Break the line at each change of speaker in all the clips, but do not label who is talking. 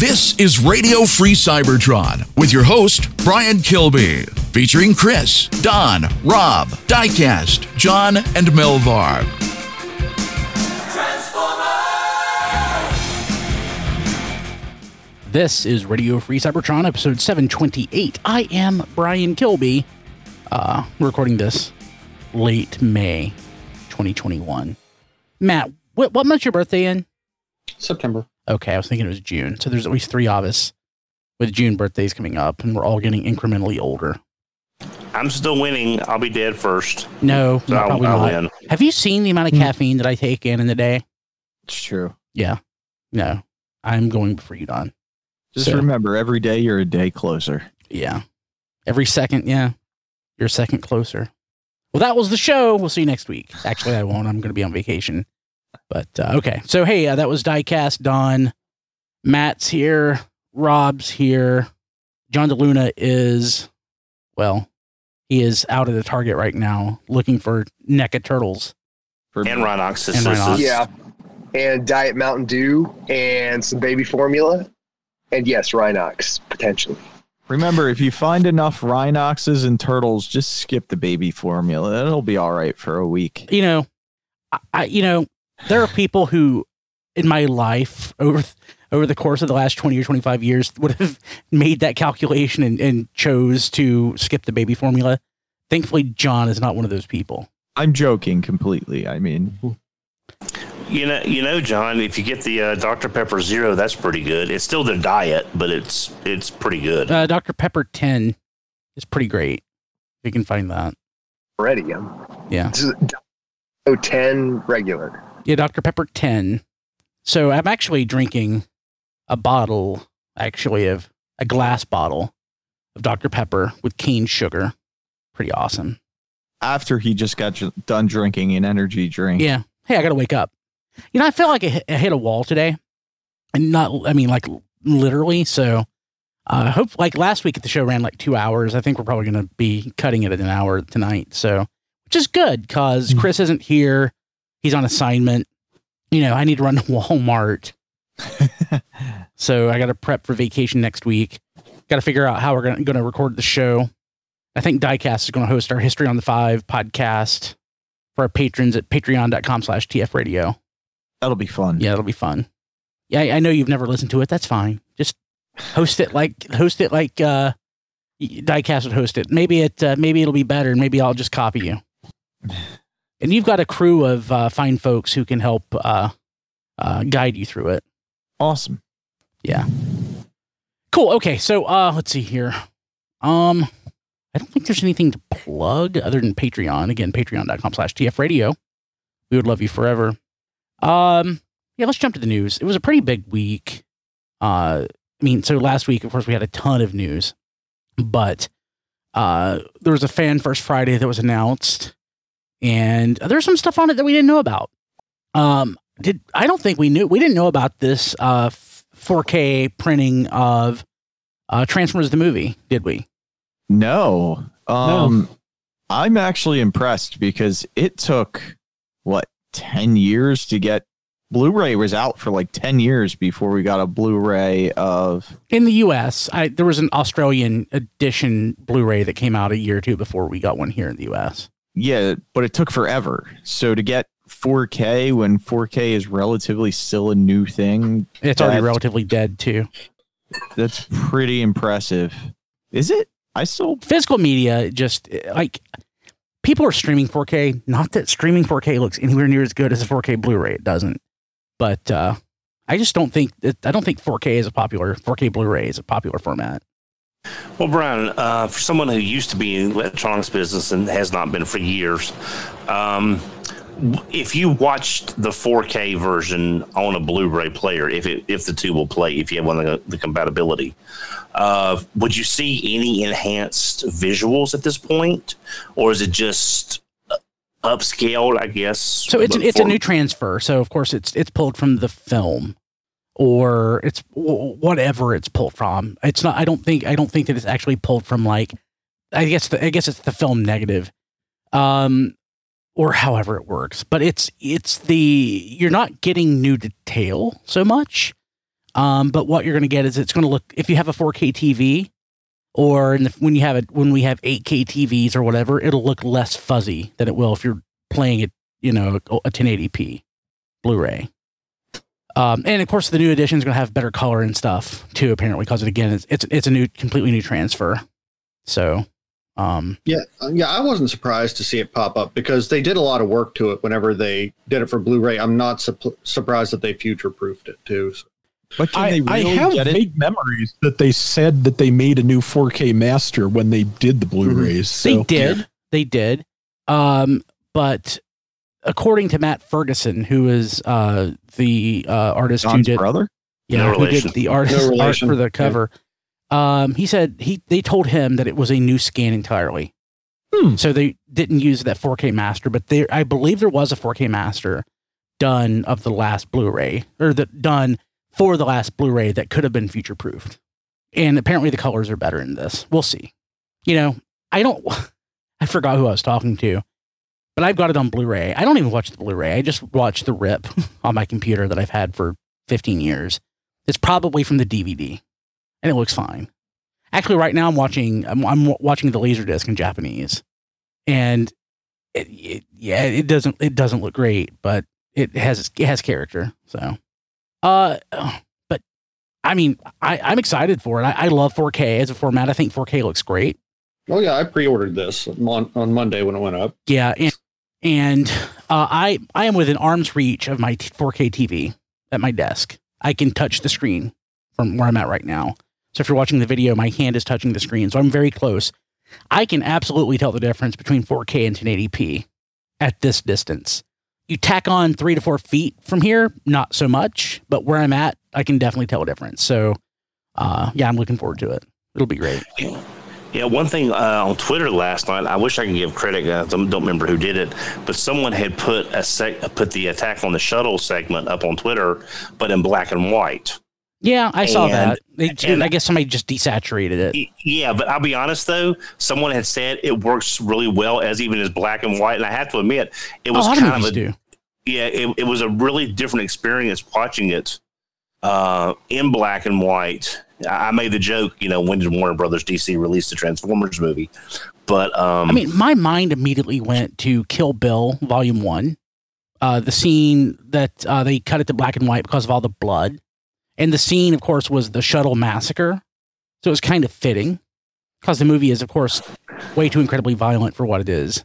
This is Radio Free Cybertron with your host, Brian Kilby, featuring Chris, Don, Rob, Diecast, John, and Melvar.
This is Radio Free Cybertron, episode 728. I am Brian Kilby. Uh, recording this late May 2021. Matt, what, what month's your birthday in?
September.
Okay, I was thinking it was June. So there's at least three of us with June birthdays coming up, and we're all getting incrementally older.
I'm still winning. I'll be dead first.
No,
So
no,
I'll-
probably
I'll
not.
win.
Have you seen the amount of mm. caffeine that I take in in the day?
It's true.
Yeah. No, I'm going before you, Don.
Just
So-
remember, every day you're a day closer.
Yeah. Every second, yeah. You're a second closer. Well, that was the show. We'll see you next week. Actually, I won't. I'm going to be on vacation. But uh, okay. So, hey, uh, that was Diecast. Don. Matt's here. Rob's here. John DeLuna is, well, he is out at the Target right now looking for NECA turtles.
For
And Rhinox
And Rhinox.
Yeah. And Diet Mountain Dew and some baby formula. And yes, Rhinox, potentially.
Remember, if you find enough Rhinoxes and turtles, just skip the baby formula. It'll be all right for a week.
you know, I, I you know, there are people who in my life over over the course of the last 20 or 25 years would have made that calculation and, and chose to skip the baby formula. Thankfully, John is not one of those people.
I'm joking completely. I mean,
You know, you know, John. If you get the uh, Dr Pepper Zero, that's pretty good. It's still the diet, but it's it's pretty good.
Uh, Dr. Pepper 10 is pretty great. If you can find that.
Already.
Yeah.
this is oh, 10 regular.
Yeah, Dr. Pepper 10. So I'm actually drinking a bottle, actually, of a glass bottle of Dr. Pepper with cane sugar. Pretty awesome.
after he just got ju- done drinking an energy drink.
Yeah. Hey, I got to wake up. You know, I feel like I hit, I hit a wall today, and not. I mean, like literally. So, uh, hope like last week at the show ran like two hours. I think we're probably going to be cutting it at an hour tonight. So, which is good because
Mm.
Chris isn't here. He's on assignment. You know, I need to run to Walmart. so I got to prep for vacation next week. Got to figure out how we're going to record the show. I think Diecast is going to host our History on the Five podcast for our patrons at patreon.com slash TF radio.
That'll be fun.
Yeah, it'll be fun. Yeah, I- I know you've never listened to it. That's fine. Just host it like host it like uh Diecast would host it. Maybe it uh, maybe it'll be better. and Maybe I'll just copy you. And you've got a crew of uh, fine folks who can help uh, uh, guide you through it.
Awesome.
Yeah. Cool. Okay. So uh let's see here. Um I don't think there's anything to plug other than Patreon. Again, patreon.com slash TF radio. We would love you forever. Um yeah, let's jump to the news. It was a pretty big week. Uh I mean, so last week, of course, we had a ton of news, but uh there was a fan first Friday that was announced, and there's some stuff on it that we didn't know about. Um did I don't think we knew we didn't know about this uh 4K printing of uh Transformers the movie, did we?
No. Um I'm actually impressed because it took what 10 years to get Blu-ray was out for like 10 years before we got a Blu-ray of
In the US, I there was an Australian edition Blu-ray that came out a year or two before we got one here in the US.
Yeah, but it took forever. So to get 4K when 4K is relatively still a new thing,
It's already relatively dead too.
that's pretty impressive. Is it? I still
Physical media just like people are streaming 4K, not that streaming 4K looks anywhere near as good as a 4K Blu-ray, it doesn't. But uh I just don't think I don't think 4K is a popular 4K Blu-ray is a popular format.
Well, Brian, uh, for someone who used to be in the electronics business and has not been for years, um, if you watched the 4K version on a Blu-ray player, if it, if the two will play, if you have one of the, the compatibility, uh, would you see any enhanced visuals at this point, or is it just uh, upscaled? I guess.
So it's it's a new transfer. So of course it's it's pulled from the film, or it's whatever it's pulled from. It's not. I don't think. I don't think that it's actually pulled from like. I guess the, I guess it's the film negative, um, or however it works. But it's it's the you're not getting new detail so much. Um, but what you're going to get is it's going to look if you have a 4K TV, or the, when you have it when we have 8K TVs or whatever, it'll look less fuzzy than it will if you're playing it, you know, a 1080p Blu-ray. Um, and of course, the new edition is going to have better color and stuff too. Apparently, because it again, it's, it's it's a new, completely new transfer. So, um,
yeah, uh, yeah, I wasn't surprised to see it pop up because they did a lot of work to it whenever they did it for Blu-ray. I'm not su- surprised that they future-proofed it too. So.
But can
I,
they really
I have
get it?
memories that they said that they made a new 4K master when they did the Blu-rays.
they
So,
did, they did. Um, but according to Matt Ferguson, who is uh the uh, artist who
John's
did
brother?
yeah,
No
who
relation.
did the art,
No
art for the cover. Um, he said he they told him that it was a new scan entirely.
Hmm.
So they didn't use that 4K master, but there I believe there was a 4K master done of the last Blu-ray or that done for the last Blu-ray that could have been future proofed. And apparently the colors are better in this. We'll see. You know, I don't I forgot who I was talking to, but I've got it on Blu-ray. I don't even watch the Blu-ray. I just watch the rip on my computer that I've had for 15 years. It's probably from the DVD, and it looks fine. Actually, right now I'm watching I'm, I'm watching the Laserdisc in Japanese, and it, it, yeah, it doesn't it doesn't look great, but it has it has character. So, uh, but I mean, I, I'm excited for it. I, I love 4K as a format. I think 4K looks great.
Oh yeah, I pre-ordered this on, on Monday when it went up.
Yeah, and and uh, I I am within arm's reach of my 4K TV at my desk. I can touch the screen from where I'm at right now. So if you're watching the video, my hand is touching the screen, so I'm very close. I can absolutely tell the difference between 4K and 1080p at this distance. You tack on three to four feet from here, not so much, but where I'm at, I can definitely tell a difference. So, uh, yeah, I'm looking forward to it. It'll be great.
Yeah, one thing uh, on Twitter last night, I wish I could give credit. I don't don't remember who did it, but someone had put a sec, put the attack on the shuttle segment up on Twitter, but in black and white.
Yeah, I saw that. They,
and-
I guess somebody just desaturated it.
Yeah, but I'll be honest though, someone had said it works really well as even as black and white, and I have to admit, it was
lot
kind of a
do.
yeah, it, it was a really different experience watching it uh, in black and white. I made the joke, you know, when did Warner Brothers DC release the Transformers movie? But um,
I mean, my mind immediately went to Kill Bill Volume One, uh, the scene that uh, they cut it to black and white because of all the blood, and the scene, of course, was the shuttle massacre. So it was kind of fitting because the movie is, of course, way too incredibly violent for what it is.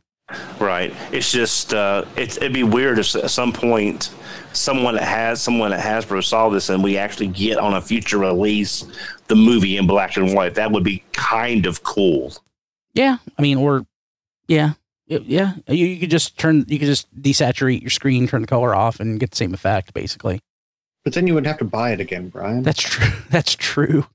Right. It's just uh, it's, it'd be weird if at some point someone that has someone at Hasbro saw this and we actually get on a future release the movie in black and white. That would be kind of cool.
Yeah, I mean, or yeah, yeah, you, you could just turn, you could just desaturate your screen, turn the color off, and get the same effect, basically.
But then you would have to buy it again, Brian.
That's true. That's true.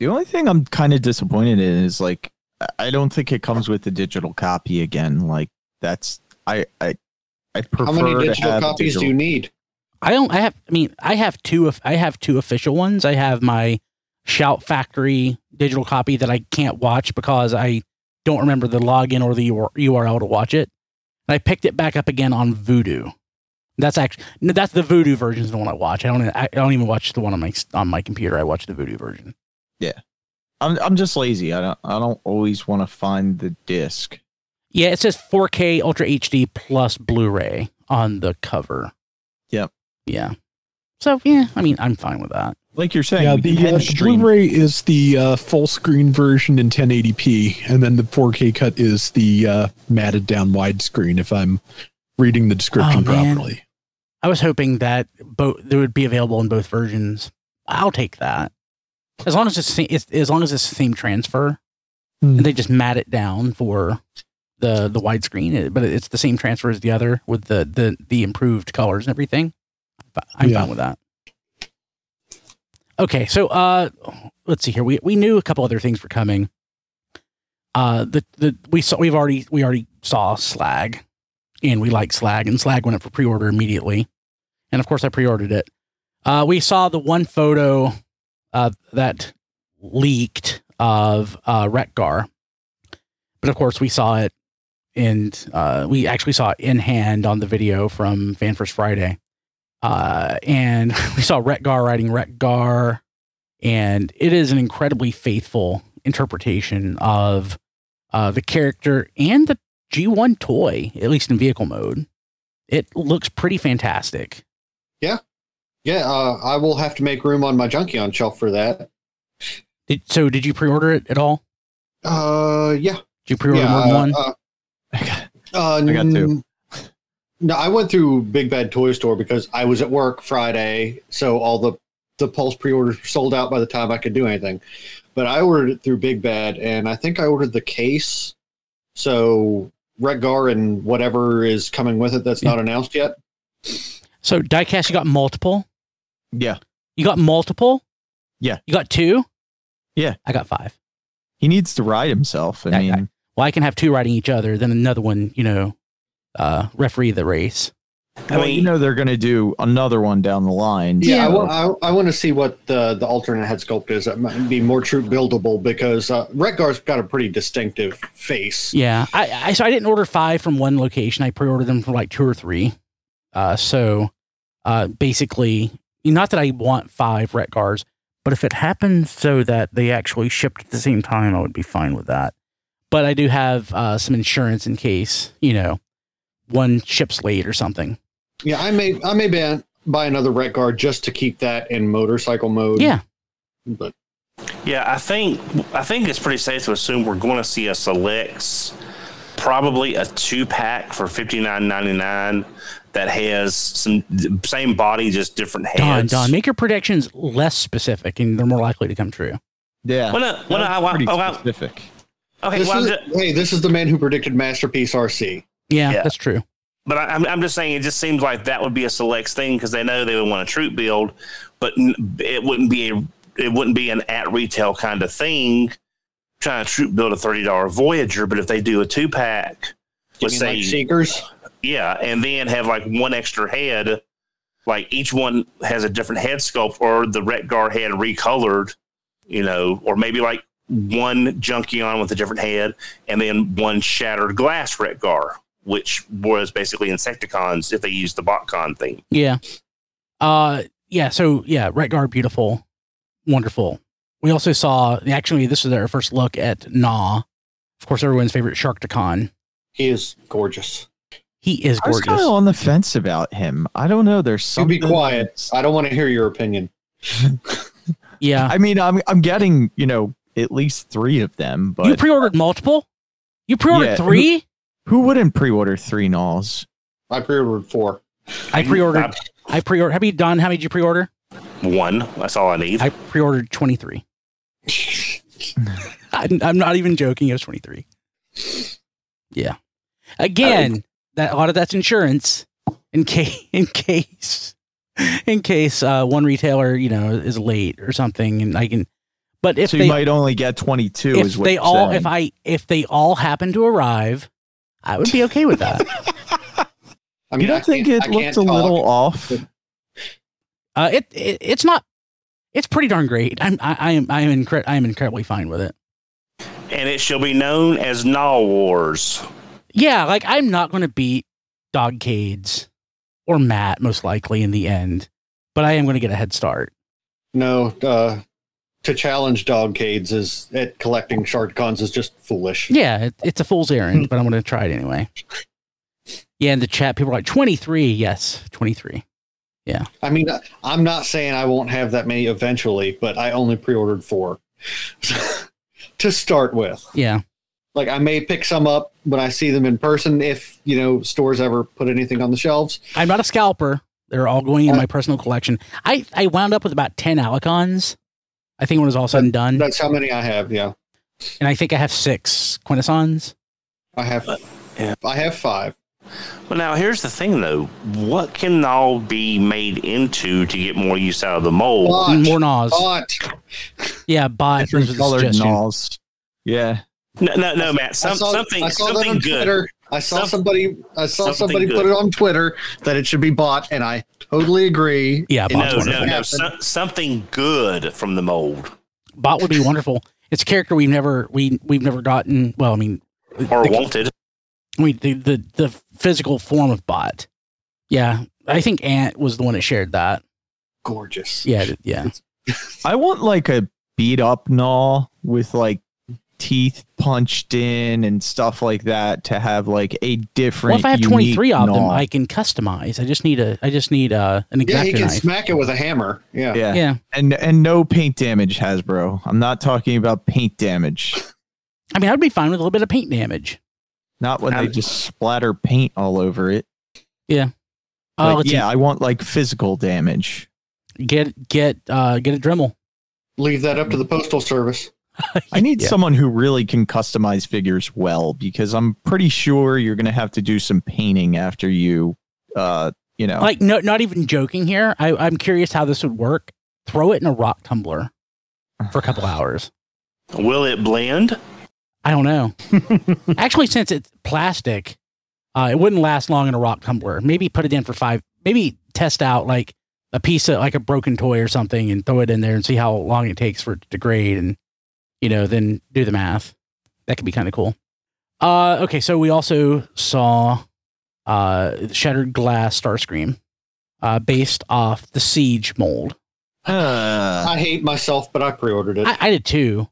The only thing I'm kind of disappointed in is like I- I don't think it comes with the digital copy again. Like that's I I I prefer
How many
to
digital
have a
copies do you need?
I don't. I have. I mean, I have two. of- I have two official ones. I have my Shout Factory digital copy that I can't watch because I don't remember the login or the URL to watch it. And I picked it back up again on Vudu. That's actually no, that's the Vudu version is the one I watch. I don't. I don't even watch the one on my on my computer. I watch the Vudu version.
I'm I'm just lazy. I don't I don't always want to find the disc.
Yeah, it says 4K Ultra HD plus Blu-ray on the cover.
Yep.
Yeah. So yeah, I mean, I'm fine with that.
Like you're saying,
Yeah, the, uh, the
stream-
Blu-ray is the uh, full screen version in 1080p, and then the 4K cut is the uh, matted down widescreen. If I'm reading the description
Oh,
properly,
I was hoping that both they would be available in both versions. I'll take that as long as it's, it's as long as it's the same transfer
Hmm.
and they just mat it down for the the widescreen. But it's the same transfer as the other with the the the improved colors and everything. But I'm
Yeah.
fine with that. Okay, so uh, let's see here. We we knew a couple other things were coming. Uh, the the we saw we've already we already saw Slag, and we like Slag, and Slag went up for pre order immediately, and of course I pre ordered it. Uh, we saw the one photo uh, that leaked of uh, Wreck-Gar, but of course we saw it, and uh, we actually saw it in hand on the video from Fan First Friday. Uh, and we saw Wreck-Gar riding Wreck-Gar, and it is an incredibly faithful interpretation of uh, the character and the G1 toy, at least in vehicle mode. It looks pretty fantastic.
Yeah, uh, I will have to make room on my Junkion shelf for that.
Did, so, did you pre-order it at all?
Uh, yeah.
Did you pre-order
yeah,
more than
uh,
one?
Uh, uh,
I got two.
No, I went through Big Bad Toy Store because I was at work Friday, so all the the Pulse pre-orders were sold out by the time I could do anything. But I ordered it through Big Bad, and I think I ordered the case. So Wreck-Gar and whatever is coming with it that's not announced yet.
so, diecast, you got multiple.
Yeah.
You got multiple.
Yeah.
You got two.
Yeah.
I got five.
He needs to ride himself. I
I-
mean,
Well, I can have two riding each other, then another one, you know, uh, referee the race.
I
well,
mean,
you know they're going to do another one down the line.
Yeah, I,
so-
want, I, I want to see what the the alternate head sculpt is. That might be more true buildable because uh, Wreck-Gar's got a pretty distinctive face.
Yeah, I, I so I didn't order five from one location. I pre-ordered them from like two or three. Uh, so uh, basically, not that I want five Wreck-Gars, but if it happens so that they actually shipped at the same time, I would be fine with that. But I do have uh, some insurance in case you know one ships late or something.
Yeah, I may I may buy, buy another Wreck-Gar just to keep that in motorcycle mode.
Yeah,
but
Yeah, I think I think it's pretty safe to assume we're going to see a selects, probably a two pack for fifty nine ninety nine that has some same body, just different
Don,
heads.
Don, make your predictions less specific, and they're more likely to come true.
yeah.
Well, no, well, no, I,
pretty oh,
I, I,
specific.
okay,
this
well,
is,
ju-
hey, this is the man who predicted Masterpiece RC.
Yeah,
Yeah.
that's true.
but I, I'm I'm just saying it just seems like that would be a selects thing because they know they would want a troop build, but it wouldn't be a it wouldn't be an at retail kind of thing. Trying to troop build a thirty dollar Voyager, but if they do a two pack,
You
let's say
like Seekers?
Yeah, and then have like one extra head. Like each one has a different head sculpt, or the Wreck-Gar head recolored, you know, or maybe like one Junkion with a different head, and then one shattered glass Wreck-Gar, which was basically Insecticons if they used the BotCon theme.
Yeah. Uh yeah, so yeah, Wreck-Gar beautiful. Wonderful. We also saw actually this is our first look at Gnaw. Of course everyone's favorite Sharkticon.
He is gorgeous.
He is
I was kind of on the fence about him. I don't know. There's
You be quiet. I don't want to hear your opinion.
Yeah.
I mean, I'm I'm getting you know at least three of them, but
you pre-ordered multiple? You pre-ordered
Yeah.
3?
who wouldn't pre-order three nulls?
I pre-ordered four.
I pre-ordered I pre-ordered Have you done how many did you pre-order?
one. That's all I need.
I pre-ordered 23. I'm, I'm not even joking. It was 23. Yeah. Again, that a lot of that's insurance in case in case in case uh, one retailer you know is late or something, and I can. But if
so
they
you might only get 22.
if
is what
they
you're
all
saying.
if I if they all happen to arrive, I would be okay with that.
I mean,
you don't
I
think it
I can't
looked a
talk.
little off?
Uh, it, it it's not. It's pretty darn great. I'm I, I am I am incre- I am incredibly fine with it.
and it shall be known as Null Wars.
Yeah, like I'm not going to beat Dogcades or Matt most likely in the end, but I am going to get a head start.
No, uh, to challenge Dogcades is at collecting Sharkticons is just foolish.
Yeah, it, it's a fool's errand, but I'm going to try it anyway. Yeah, in the chat, people are like 23. Yes, 23. Yeah.
I mean, I'm not saying I won't have that many eventually, but I only pre-ordered four to start with.
Yeah,
Like, I may pick some up when I see them in person if you know stores ever put anything on the shelves.
I'm not a scalper. They're all going in my uh, personal collection. I, I wound up with about 10 Allicons. I think when it was all said and done.
That's how many I have. Yeah,
And I think I have six Quintessons.
I have.
Uh, yeah.
I have five.
Well, now here's the thing, though. What can all be made into to get more use out of the mold?
Bot,
More Gnaws.
bot.
Yeah, bot.
Different colored
suggestion.
Yeah.
No, no, no, Matt.
I saw,
something,
I saw that
something
on
good.
Twitter. I saw
Some-
somebody. I saw
something
somebody put it on Twitter that it should be bought, and I totally agree.
Yeah,
No, no, no. So, something good from the mold,
Bot would be wonderful. It's a character we've never we we've never gotten. Well, I mean,
or
the,
wanted.
I mean the, the the physical form of bot. Yeah, I think Ant was the one that shared that.
Gorgeous.
Yeah, yeah.
I want like a beat up gnaw with like teeth punched in and stuff like that to have like a different.
Well, if I have 23 of them. I can customize. I just need a I just need a an
Yeah, he can
knife.
smack it with a hammer. Yeah.
yeah.
Yeah.
and and no paint damage, Hasbro. I'm not talking about paint damage.
I mean, I'd be fine with a little bit of paint damage.
Not when they just splatter paint all over it.
Uh,
But
let's
yeah, I want like physical damage.
get get uh get a Dremel.
Leave that up to the postal service.
I need
Yeah.
someone who really can customize figures well because I'm pretty sure you're going to have to do some painting after you, uh, you know.
Like no not even joking here. I, I'm curious how this would work. Throw it in a rock tumbler for a couple hours.
Will it blend?
I don't know. Actually, since it's plastic, uh, it wouldn't last long in a rock tumbler. Maybe put it in for five. Maybe test out like a piece of like a broken toy or something, and throw it in there and see how long it takes for it to degrade, and you know, then do the math. That could be kind of cool. Uh, okay, so we also saw uh, Shattered Glass Starscream, uh, based off the Siege mold.
Uh,
I hate myself, but I pre-ordered it.
I, I did too.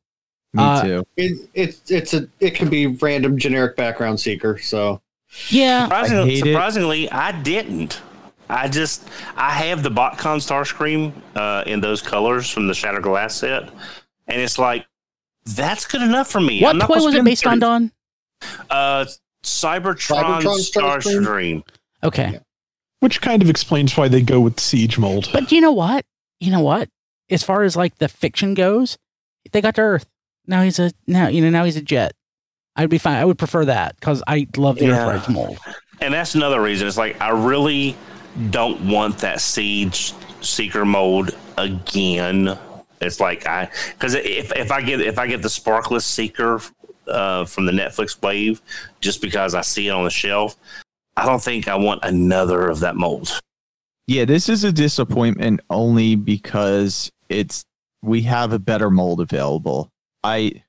me
uh,
too.
it it's it's a it can be random generic background seeker. So
Yeah,
Surprisingly,
hate it.
surprisingly I didn't. I just I have the BotCon Starscream uh, in those colors from the Shattered Glass set, and it's like that's good enough for me.
what
I'm not
toy
gonna
was it
spend
based on, Don?
Uh, Cybertron,
Cybertron Starscream?
Starscream.
Okay.
Yeah.
Which kind of explains why they go with siege mold.
But you know what? You know what? As far as like the fiction goes, they got to Earth. Now he's a now you know now he's a jet. I'd be fine. I would prefer that because I love the
Yeah.
Earthrise mold.
And that's another reason. It's like I really don't want that Siege Seeker mode again. It's like I because if if I get if I get the Sparkless Seeker uh, from the Netflix wave just because I see it on the shelf, I don't think I want another of that mold.
Yeah, this is a disappointment only because it's we have a better mold available. I,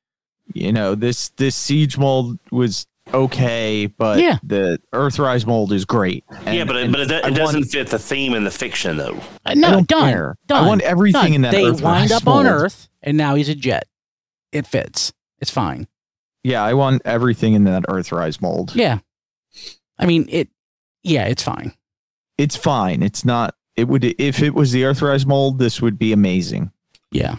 you know, this this siege mold was okay, but
Yeah.
the Earthrise mold is great. And-
yeah, but it, but it, it doesn't
want-
fit the theme in the fiction though.
Uh,
I
no,
don't
done.
care.
Done.
I want everything
done.
in that
They
Earthrise
wind up on. Earth, and now he's a jet. It fits. It's fine.
Yeah, I want everything in that Earthrise mold.
Yeah. I mean it. Yeah, it's fine.
It's fine. It's not. It would if it was the Earthrise mold, this would be amazing.
Yeah.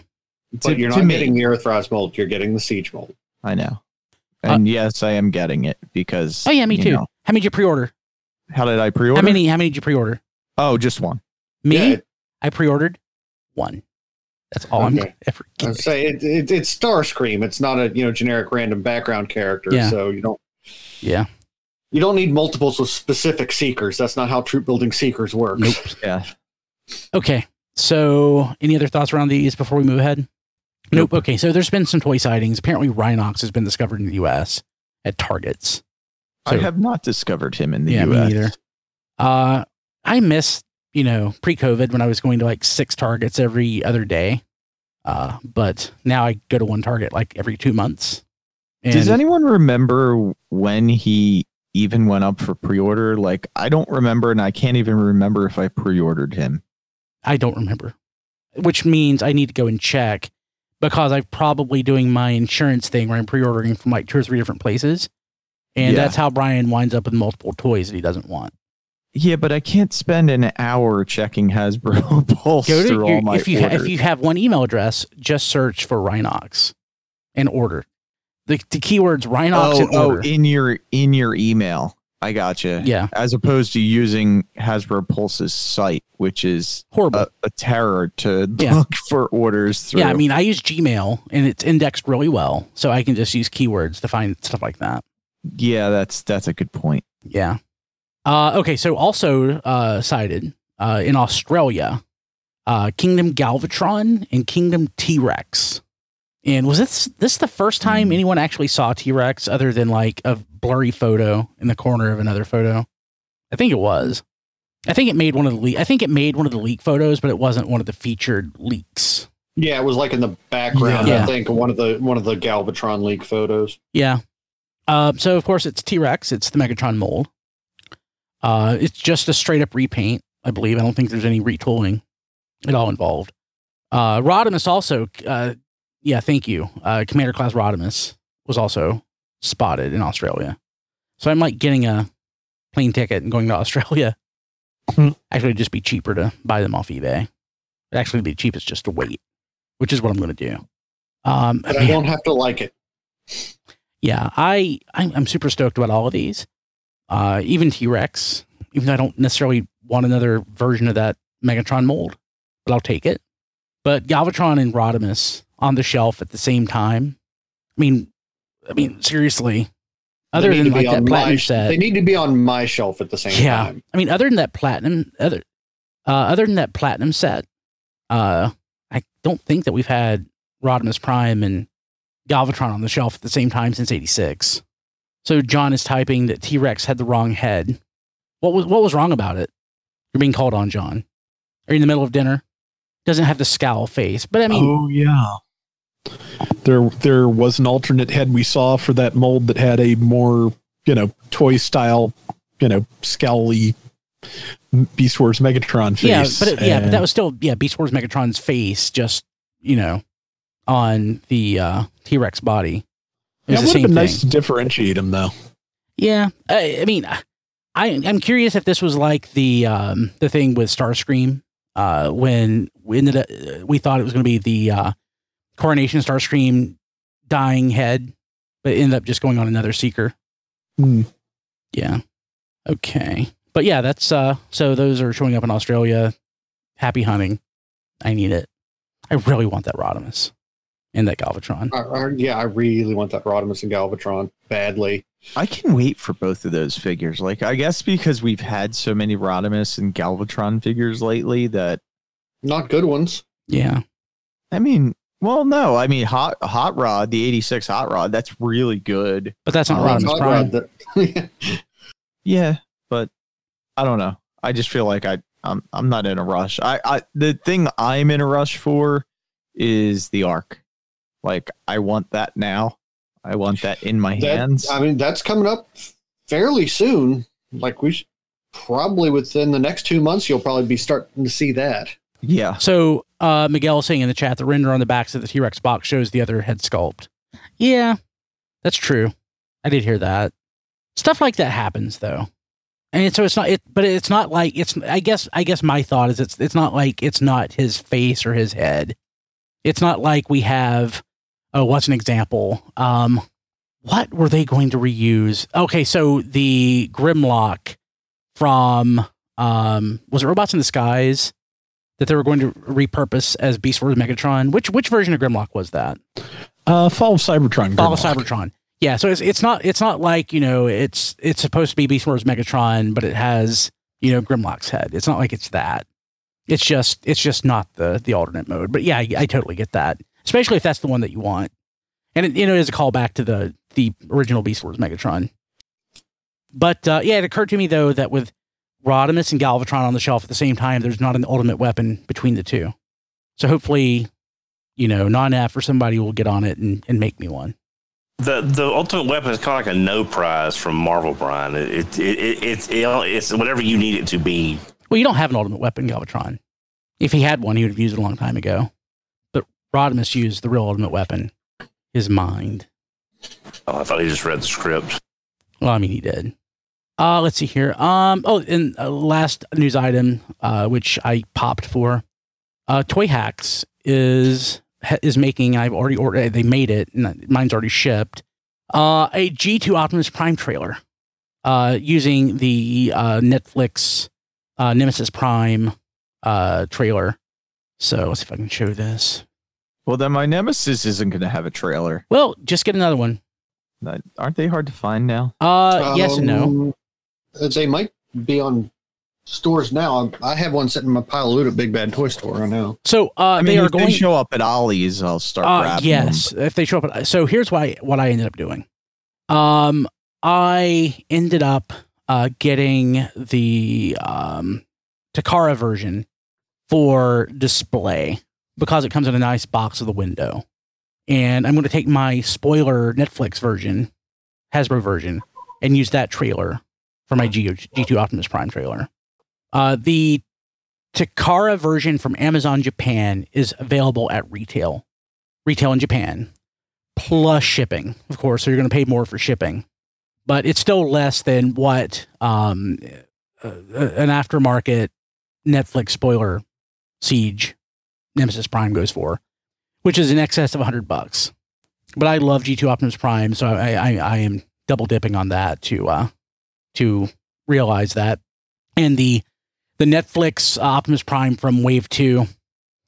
but
To-
you're
to
not
me.
getting the Earthrise mold. You're getting the siege mold.
I know. And yes, I am getting it because.
Uh, Oh yeah, me too.
know,
How many did you pre-order?
how did I pre-order?
How many? How many did you pre-order?
Oh, just one.
Me,
Yeah,
I pre-ordered one. That's all I'm
Okay.
ever.
I would say it, it, it's Starscream. It's not a you know generic random background character.
Yeah.
So you don't
Yeah.
you don't need multiples of specific seekers. That's not how troop building seekers work.
Nope.
Yeah.
Okay. So, any other thoughts around these before we move ahead? Nope. Okay. So, there's been some toy sightings. Apparently, Rhinox has been discovered in the U.S. at Targets.
I have not discovered him in the
Yeah,
US.
me neither. Uh, I miss, you know, pre-COVID when I was going to like six Targets every other day. Uh, but now I go to one Target like every two months. And
Does anyone remember when he even went up for pre-order? Like I don't remember and I can't even remember if I pre-ordered him.
I don't remember, which means I need to go and check because I'm probably doing my insurance thing where I'm pre-ordering from like two or three different places. And
Yeah.
that's how Brian winds up with multiple toys that he doesn't want.
Yeah, but I can't spend an hour checking Hasbro Pulse
Go to
through all my
if you ha- if you have one email address, just search for Rhinox and order. The, the keywords Rhinox
oh,
and
oh, in your in your email. I gotcha.
yeah,
As opposed to using Hasbro Pulse's site, which is
horrible.
a, a terror to
Yeah.
look for orders through.
yeah, I mean, I use Gmail and it's indexed really well, so I can just use keywords to find stuff like that.
yeah, that's that's a good point.
Yeah. Uh, okay, so also uh, cited uh, in Australia, uh, Kingdom Galvatron and Kingdom T Rex. And was this this the first time
Hmm.
anyone actually saw T Rex other than like a blurry photo in the corner of another photo? I think it was. I think it made one of the leak. I think it made one of the leak photos, but it wasn't one of the featured leaks.
Yeah, it was like in the background.
Yeah.
I think one of the one of the Galvatron leak photos.
Yeah. Uh, so of course it's T Rex. It's the Megatron mold. Uh, it's just a straight up repaint I believe. I don't think there's any retooling at all involved. Uh, Rodimus also, uh, yeah, thank you. Uh, Commander Class Rodimus was also spotted in Australia. So I'm like getting a plane ticket and going to Australia.
Hmm.
Actually, just be cheaper to buy them off eBay. It'd actually be cheapest just to wait, which is what I'm going to do. Um,
But I
man,
don't have to like it.
yeah, I I'm, I'm super stoked about all of these. Uh, even T Rex, even though I don't necessarily want another version of that Megatron mold, but I'll take it. But Galvatron and Rodimus on the shelf at the same time. I mean, I mean seriously. Other than
to
like that platinum
my,
set,
They need to be on my shelf at the same
yeah.
time.
I mean, other than that platinum, other uh, other than that platinum set, uh, I don't think that we've had Rodimus Prime and Galvatron on the shelf at the same time since '86. So John is typing that T Rex had the wrong head. What was what was wrong about it? You're being called on, John. Are you in the middle of dinner? Doesn't have the scowl face, but I mean,
oh yeah. There there was an alternate head we saw for that mold that had a more, you know, toy style, you know, scowly Beast Wars Megatron face.
yeah, but it, yeah, but that was still yeah Beast Wars Megatron's face, just you know, on the uh, T Rex body. It
yeah, it would have been
thing.
nice to differentiate them though.
Yeah, I, I mean, I I'm curious if this was like the um the thing with Starscream, uh, when we ended up, we thought it was going to be the uh, coronation Starscream dying head, but it ended up just going on another seeker.
Hmm.
Yeah. Okay. But yeah, that's uh so those are showing up in Australia. Happy hunting. I need it. I really want that Rodimus and that Galvatron.
I, I, yeah, I really want that Rodimus and Galvatron badly.
I can wait for both of those figures. Like, I guess because we've had so many Rodimus and Galvatron figures lately that,
Not good ones.
Yeah.
I mean, well, no, I mean, Hot Hot Rod, the 86 Hot Rod, that's really good.
But that's not
uh,
Rodimus
Hot
Prime.
Rod that-
Yeah, but I don't know. I just feel like I I'm I'm not in a rush. I I the thing I'm in a rush for is the arc. Like I want that now. I want that in my
that-
hands.
I mean, that's coming up fairly soon. Like we should, probably within the next two months, you'll probably be starting to see that.
yeah.
So uh, Miguel saying in the chat, the render on the backs of the T Rex box shows the other head sculpt. Yeah, that's true. I did hear that. Stuff like that happens though, and so it's not. It, but it's not like it's. I guess. I guess my thought is it's. It's not like it's not his face or his head. It's not like we have. Oh, what's an example? Um, what were they going to reuse? Okay, so the Grimlock from um was it Robots in Disguise that they were going to repurpose as Beast Wars Megatron. Which which version of Grimlock was that?
Uh, Fall of Cybertron.
Fall of Cybertron. Yeah, so it's it's not it's not like you know it's it's supposed to be Beast Wars Megatron, but it has you know Grimlock's head. It's not like it's that. It's just it's just not the the alternate mode. But yeah, I, I totally get that, especially if that's the one that you want. And it, you know, it is a callback to the the original Beast Wars Megatron. But uh, yeah, it occurred to me though that with Rodimus and Galvatron on the shelf at the same time, there's not an ultimate weapon between the two. So hopefully, you know, Nonnef or somebody will get on it and, and make me one.
The the ultimate weapon is kind of like a no prize from Marvel, Brian. It, it, it, it it's it, it's whatever you need it to be.
Well, you don't have an ultimate weapon, Galvatron. If he had one, he would have used it a long time ago. But Rodimus used the real ultimate weapon, his mind.
Oh, I thought he just read the script.
Well, I mean, he did. Uh, let's see here. Um, oh, and uh, last news item, uh, which I popped for, uh, Toyhax is is making. I've already ordered. They made it. and Mine's already shipped. Uh, a G two Optimus Prime trailer, uh, using the uh, Netflix uh, Nemesis Prime uh trailer. So let's see if I can show this.
Well, then my Nemesis isn't going to have a trailer.
Well, just get another one.
Aren't they hard to find now?
Uh, yes and no.
Um, They might be on stores now. I have one sitting in my pile of loot at Big Bad Toy Store right now.
So uh,
I mean,
they are
if
going.
they show up at Ollie's, I'll start
Uh,
grabbing
yes, if they show up. At, So here's why what I ended up doing. Um, I ended up uh, getting the um, Takara version for display because it comes in a nice box of the window, and I'm going to take my spoiler Netflix version, Hasbro version, and use that trailer for my G G2 Optimus Prime trailer. Uh, the Takara version from Amazon Japan is available at retail, retail in Japan, plus shipping. Of course, so you're going to pay more for shipping, but it's still less than what um, uh, an aftermarket Netflix spoiler Siege Nemesis Prime goes for, which is in excess of 100 bucks. But I love G2 Optimus Prime, so I, I, I am double dipping on that to uh, to realize that. And the the Netflix Optimus Prime from Wave Two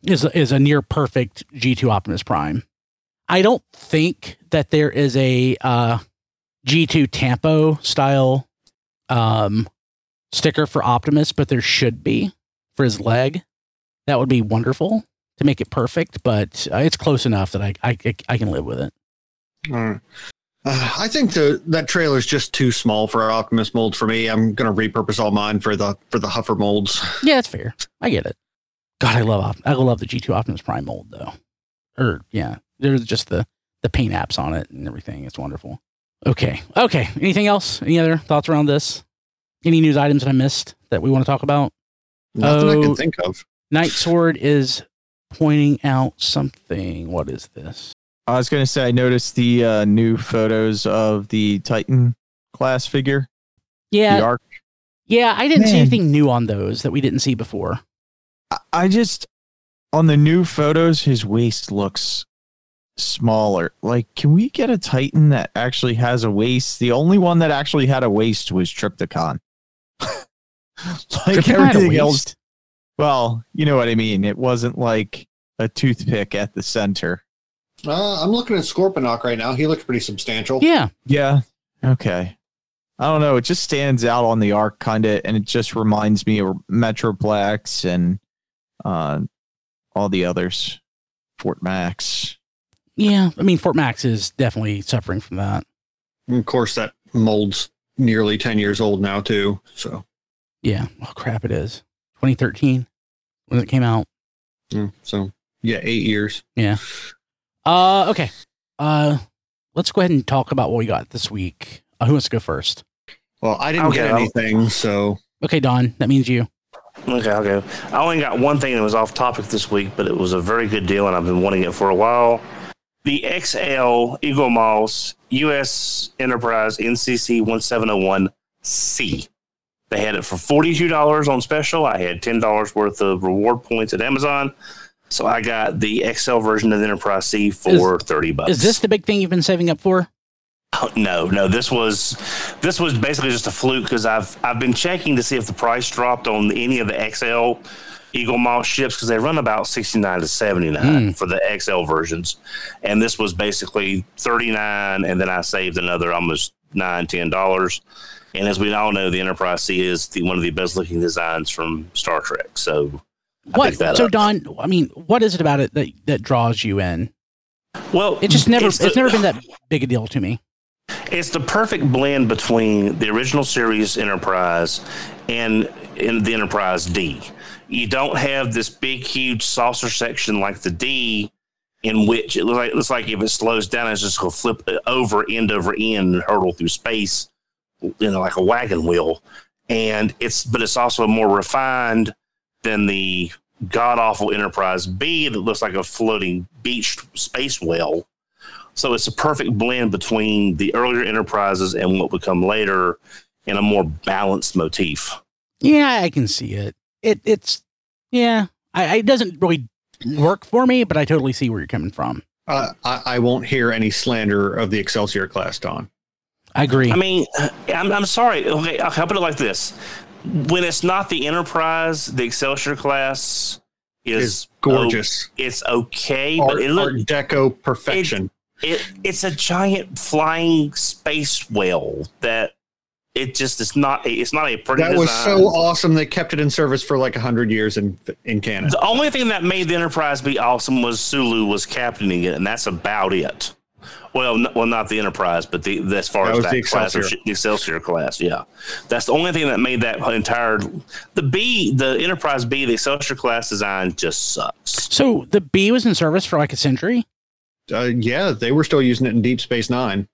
is is a near perfect G2 Optimus Prime. I don't think that there is a uh, G2 Tampo style um, sticker for Optimus, but there should be for his leg. That would be wonderful to make it perfect, but uh, it's close enough that I, I I can live with it.
Uh, I think the that trailer is just too small for our Optimus mold for me. I'm gonna repurpose all mine for the for the Huffer molds.
Yeah, that's fair. I get it. God, I love I love the G2 Optimus Prime mold though. Or yeah, there's just the the paint apps on it and everything. It's wonderful. Okay, okay. Anything else? Any other thoughts around this? Any news items that I missed that we want to talk about?
Nothing I
Oh.
can think of.
Night Sword is pointing out something. What is this?
I was going to say, I noticed the uh, new photos of the Titan class figure. The
Yeah,
arc.
yeah. I didn't see anything new on those that we didn't see before.
I- I just, on the new photos, his waist looks smaller. Like, can we get a Titan that actually has a waist? The only one that actually had a waist was Trypticon. like
Trypticon had a
everything else. Well, you know what I mean. It wasn't like a toothpick at the center.
Uh, I'm looking at Scorponok right now. He looks pretty substantial.
Yeah,
Yeah. Okay. I don't know. It just stands out on the arc kind of, and it just reminds me of Metroplex and uh, all the others. Fort Max.
yeah. I mean, Fort Max is definitely suffering from that.
And of course, that mold's nearly 10 years old now, too. So,
Yeah. Oh crap! It is 2013 when it came out.
mm, so yeah, eight years.
Uh, okay. Uh, let's go ahead and talk about what we got this week. Uh, who wants to go first?
Well, I didn't
Okay,
get
I'll-
anything. So,
Okay, Don. That means you.
Okay, I'll go. I only got one thing that was off topic this week, but it was a very good deal, and I've been wanting it for a while. The XL Eaglemoss U.S. Enterprise NCC 1701C. They had it for $42 on special. I had $10 worth of reward points at Amazon. So I got the XL version of the Enterprise C for 30 bucks.
Is this the big thing you've been saving up for?
Oh, no, no. This was this was basically just a fluke because I've I've been checking to see if the price dropped on any of the XL Eaglemoss ships because they run about sixty nine to seventy nine hmm. for the XL versions, and this was basically thirty nine, and then I saved another almost nine ten dollars. And as we all know, the Enterprise C is the, one of the best looking designs from Star Trek. So
What?
that
So,
up.
Don, I mean, what is it about it that that draws you in?
well,
It just never.
it's
It's,
the-
never been that big a deal to me.
It's the perfect blend between the original series Enterprise and in the Enterprise D. You don't have this big, huge saucer section like the D, in which it looks like, it looks like if it slows down, it's just going to flip over end over end and hurtle through space, you know, like a wagon wheel. And it's, but it's also a more refined than the god awful Enterprise B that looks like a floating beach space whale. So it's a perfect blend between the earlier enterprises and what would come later in a more balanced motif.
Yeah, I can see it. It it's yeah. I, I- it doesn't really work for me, but I totally see where you're coming from.
uh, I, I won't hear any slander of the Excelsior class, Don.
I agree.
I mean, I'm, I'm sorry. Okay, I'll I'll put it like this: when it's not the Enterprise, the Excelsior class is
gorgeous.
o- it's okay,
Art,
but it look
Art Deco perfection.
it it's a giant flying space whale that it just is not. a- It's not a pretty.
that was
design.
so awesome. They kept it in service for like hundred years in in Canada.
The only thing that made the Enterprise be awesome was Sulu was captaining it, and that's about it. Well, n- well, not the Enterprise, but the, the as far
That
as that
the
class, of
Excelsior.
the Excelsior class, yeah, that's the only thing that made that entire the B, the Enterprise B, the Excelsior class design just sucks.
so the B was in service for like a century.
Uh, yeah, they were still using it in Deep Space Nine,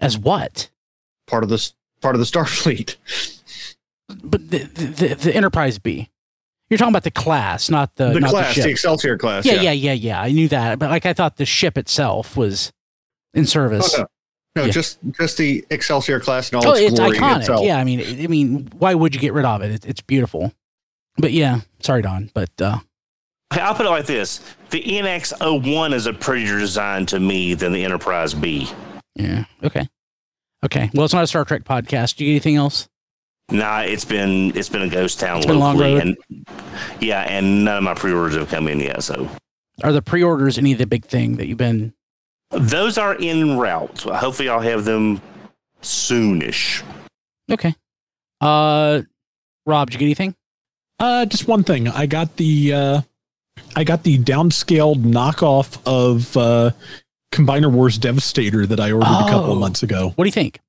As what?
part of this part of the Starfleet.
But the the, the, the Enterprise B. You're talking about the class, not the
the
not
class,
the
the. Excelsior class.
yeah, yeah, yeah, yeah. I knew that, but like I thought the ship itself was in service.
Oh, no. No,
Yeah.
just just the Excelsior class and all
Oh,
its,
it's
glory
iconic.
itself.
Yeah, I mean, I mean, why would you get rid of it? it it's beautiful. But yeah, sorry, Don. But uh,
Okay, I'll put it like this: the NX01 is a prettier design to me than the Enterprise B.
yeah, okay, okay. Well, it's not a Star Trek podcast. Do you get anything else?
Nah, it's been it's been a ghost town
It's been a long
locally, and yeah, and none of my pre-orders have come in yet. So
Are the pre-orders any of the big thing that you've been?
those are in route. Hopefully, I'll have them soonish.
Okay. Uh, Rob, did you get anything?
Uh, just one thing. I got the uh, I got the downscaled knockoff of uh, Combiner Wars Devastator that I ordered a couple
Oh.
of months ago.
What do you think?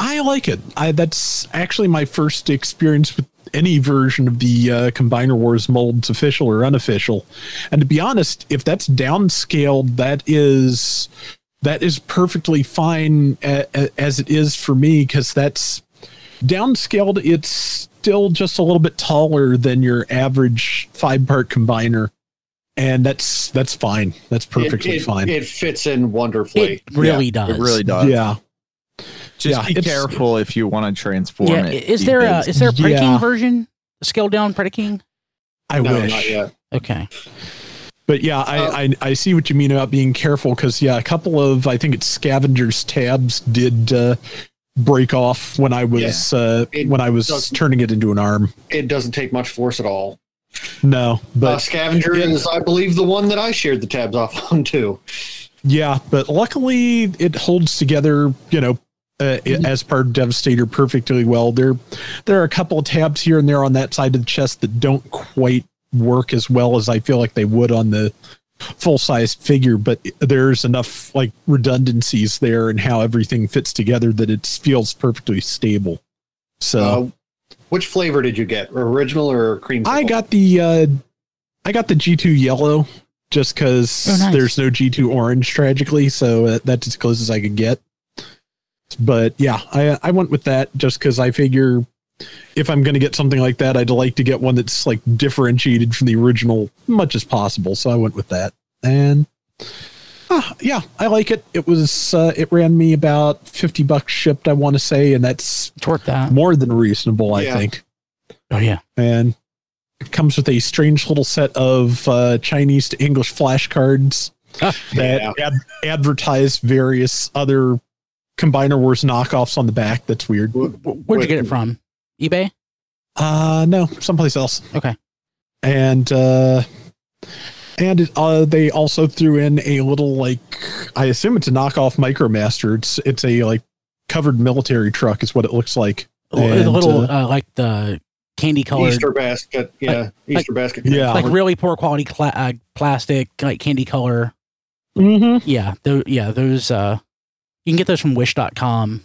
I like it. I that's actually my first experience with any version of the uh, Combiner Wars molds, official or unofficial. And to be honest, if that's downscaled, that is that is perfectly fine a, a- as it is for me because that's downscaled. It's still just a little bit taller than your average five part combiner, and that's that's fine. That's perfectly
it,
fine.
It fits in wonderfully.
It really does.
It really does.
yeah.
Just
Yeah,
be careful if you want to transform
Yeah.
it.
Is there a is there a Predaking
Yeah.
version? A scaled down Predaking?
I
no,
wish.
not yet.
Okay.
But yeah,
Uh,
I, I I see what you mean about being careful because yeah, a couple of I think it's scavengers tabs did uh, break off when I was uh, when I was turning it into an arm.
It doesn't take much force at all.
No,
uh,
but
Scavenger is, I believe, the one that I shared the tabs off on too.
yeah, but luckily it holds together. You know. Uh, as part of Devastator perfectly well. There, there are a couple of tabs here and there on that side of the chest that don't quite work as well as I feel like they would on the full sized figure, but there's enough like redundancies there and how everything fits together that it feels perfectly stable. So
Uh, which flavor did you get? Original or cream?
I got the uh I got the G2 yellow just because
Oh, nice.
there's no G2 orange tragically, so uh, that's as close as I could get. But yeah, I I went with that just because I figure if I'm going to get something like that, I'd like to get one that's like differentiated from the original much as possible. So I went with that, and ah, yeah, I like it. It was uh, it ran me about fifty bucks shipped, I want to say, and that's
It's that.
more than reasonable, I think
Oh yeah.
and it comes with a strange little set of uh, Chinese to English flashcards that
Yeah.
ad- advertise various other Combiner Wars knockoffs on the back. That's weird.
Where'd you get it from? eBay?
Uh, no, someplace else.
Okay.
And uh, and uh, they also threw in a little like I assume it's a knockoff MicroMaster. It's it's a like covered military truck is what it looks like.
A li-
And,
a little
uh,
uh, like the candy colored,
Easter basket. Yeah,
like-
Easter basket.
Yeah.
like really poor quality cla- uh, plastic, like candy color.
Mm-hmm.
Yeah, tho- yeah, those. Uh, you can get those from Wish.com,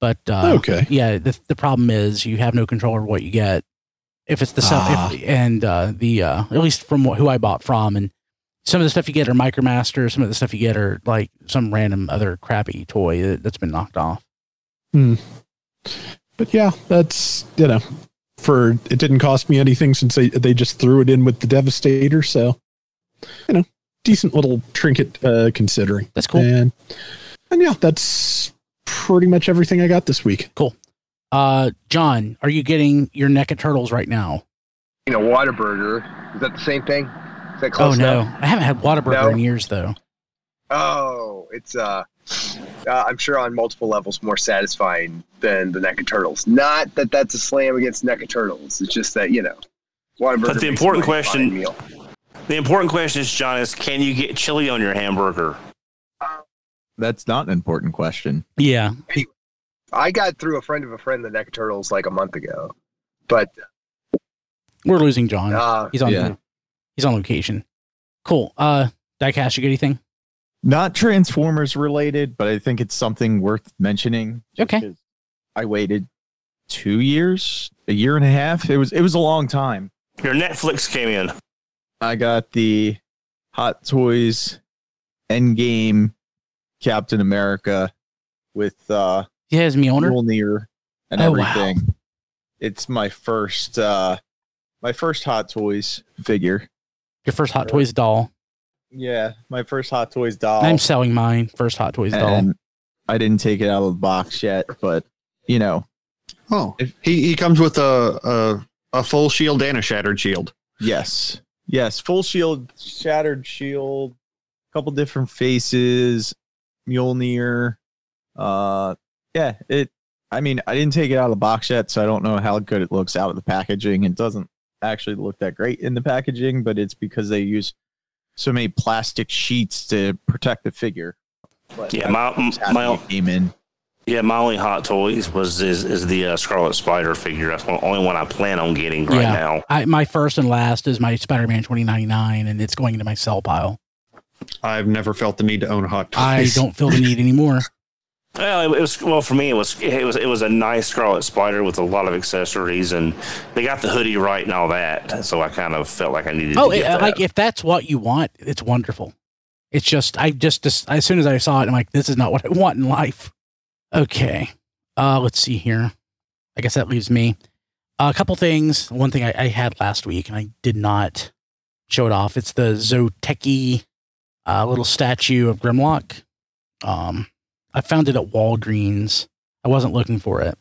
but uh,
Okay.
yeah, the the problem is you have no control over what you get. If it's the
Ah.
if, and uh, the uh, at least from what, who I bought from, and some of the stuff you get are MicroMaster, some of the stuff you get are like some random other crappy toy that, that's been knocked off. Hmm.
but yeah, that's you know, for it didn't cost me anything since they they just threw it in with the Devastator, so you know, decent little trinket uh, considering.
That's cool.
And and yeah, that's pretty much everything I got this week. Cool.
Uh, John, are you getting your neck of turtles right now?
You know, Whataburger. Is that the same thing? Is that
Oh no,
enough?
I haven't had Whataburger
No.
in years though.
Oh, it's uh, uh, I'm sure on multiple levels more satisfying than the neck of Turtles. Not that that's a slam against neck of Turtles. It's just that you know, Whataburger.
But the important question-
meal.
The important question is, John, is can you get chili on your hamburger?
That's not an important question.
Yeah,
I got through a friend of a friend the Neck Turtles like a month ago, but
we're losing John.
uh,
he's on.
yeah.
He's on location. Cool. Uh, Diecast, you get anything?
Not Transformers related, but I think it's something worth mentioning.
Okay.
I waited two years, a year and a half. It was it was a long time.
Your Netflix came in.
I got the Hot Toys Endgame Captain America with uh
He has me owner.
Mjolnir and
Oh, wow.
everything. It's my first uh my first Hot Toys figure.
Your first Hot Toys doll.
Yeah, my first Hot Toys doll.
I'm selling mine. First Hot Toys doll.
I didn't take it out of the box yet, but you know,
Oh,
If-
he he comes with a a, a full shield and a shattered shield.
yes, yes, full shield, shattered shield, a couple different faces, Mjolnir. Uh, yeah, it. I mean, I didn't take it out of the box yet, so I don't know how good it looks out of the packaging. It doesn't actually look that great in the packaging, but it's because they use so many plastic sheets to protect the figure. But
Yeah,
that's
my my
came in.
yeah my only hot toys was is, is the uh, Scarlet Spider figure. That's the only one I plan on getting right
Yeah.
now.
I, my first and last is my Spider-Man 2099, and it's going into my sell pile.
I've never felt the need to own a hot toy.
I don't feel the need anymore.
Well, it was well for me. It was it was it was a nice Scarlet Spider with a lot of accessories, and they got the hoodie right and all that. So I kind of felt like I needed.
Oh,
to
it,
get that.
like if that's what you want, it's wonderful. It's just I just, just as soon as I saw it, I'm like, this is not what I want in life. Okay, uh, let's see here. I guess that leaves me a couple things. One thing I, I had last week and I did not show it off. It's the Zoteki uh, little statue of Grimlock. Um, I found it at Walgreens. I wasn't looking for it.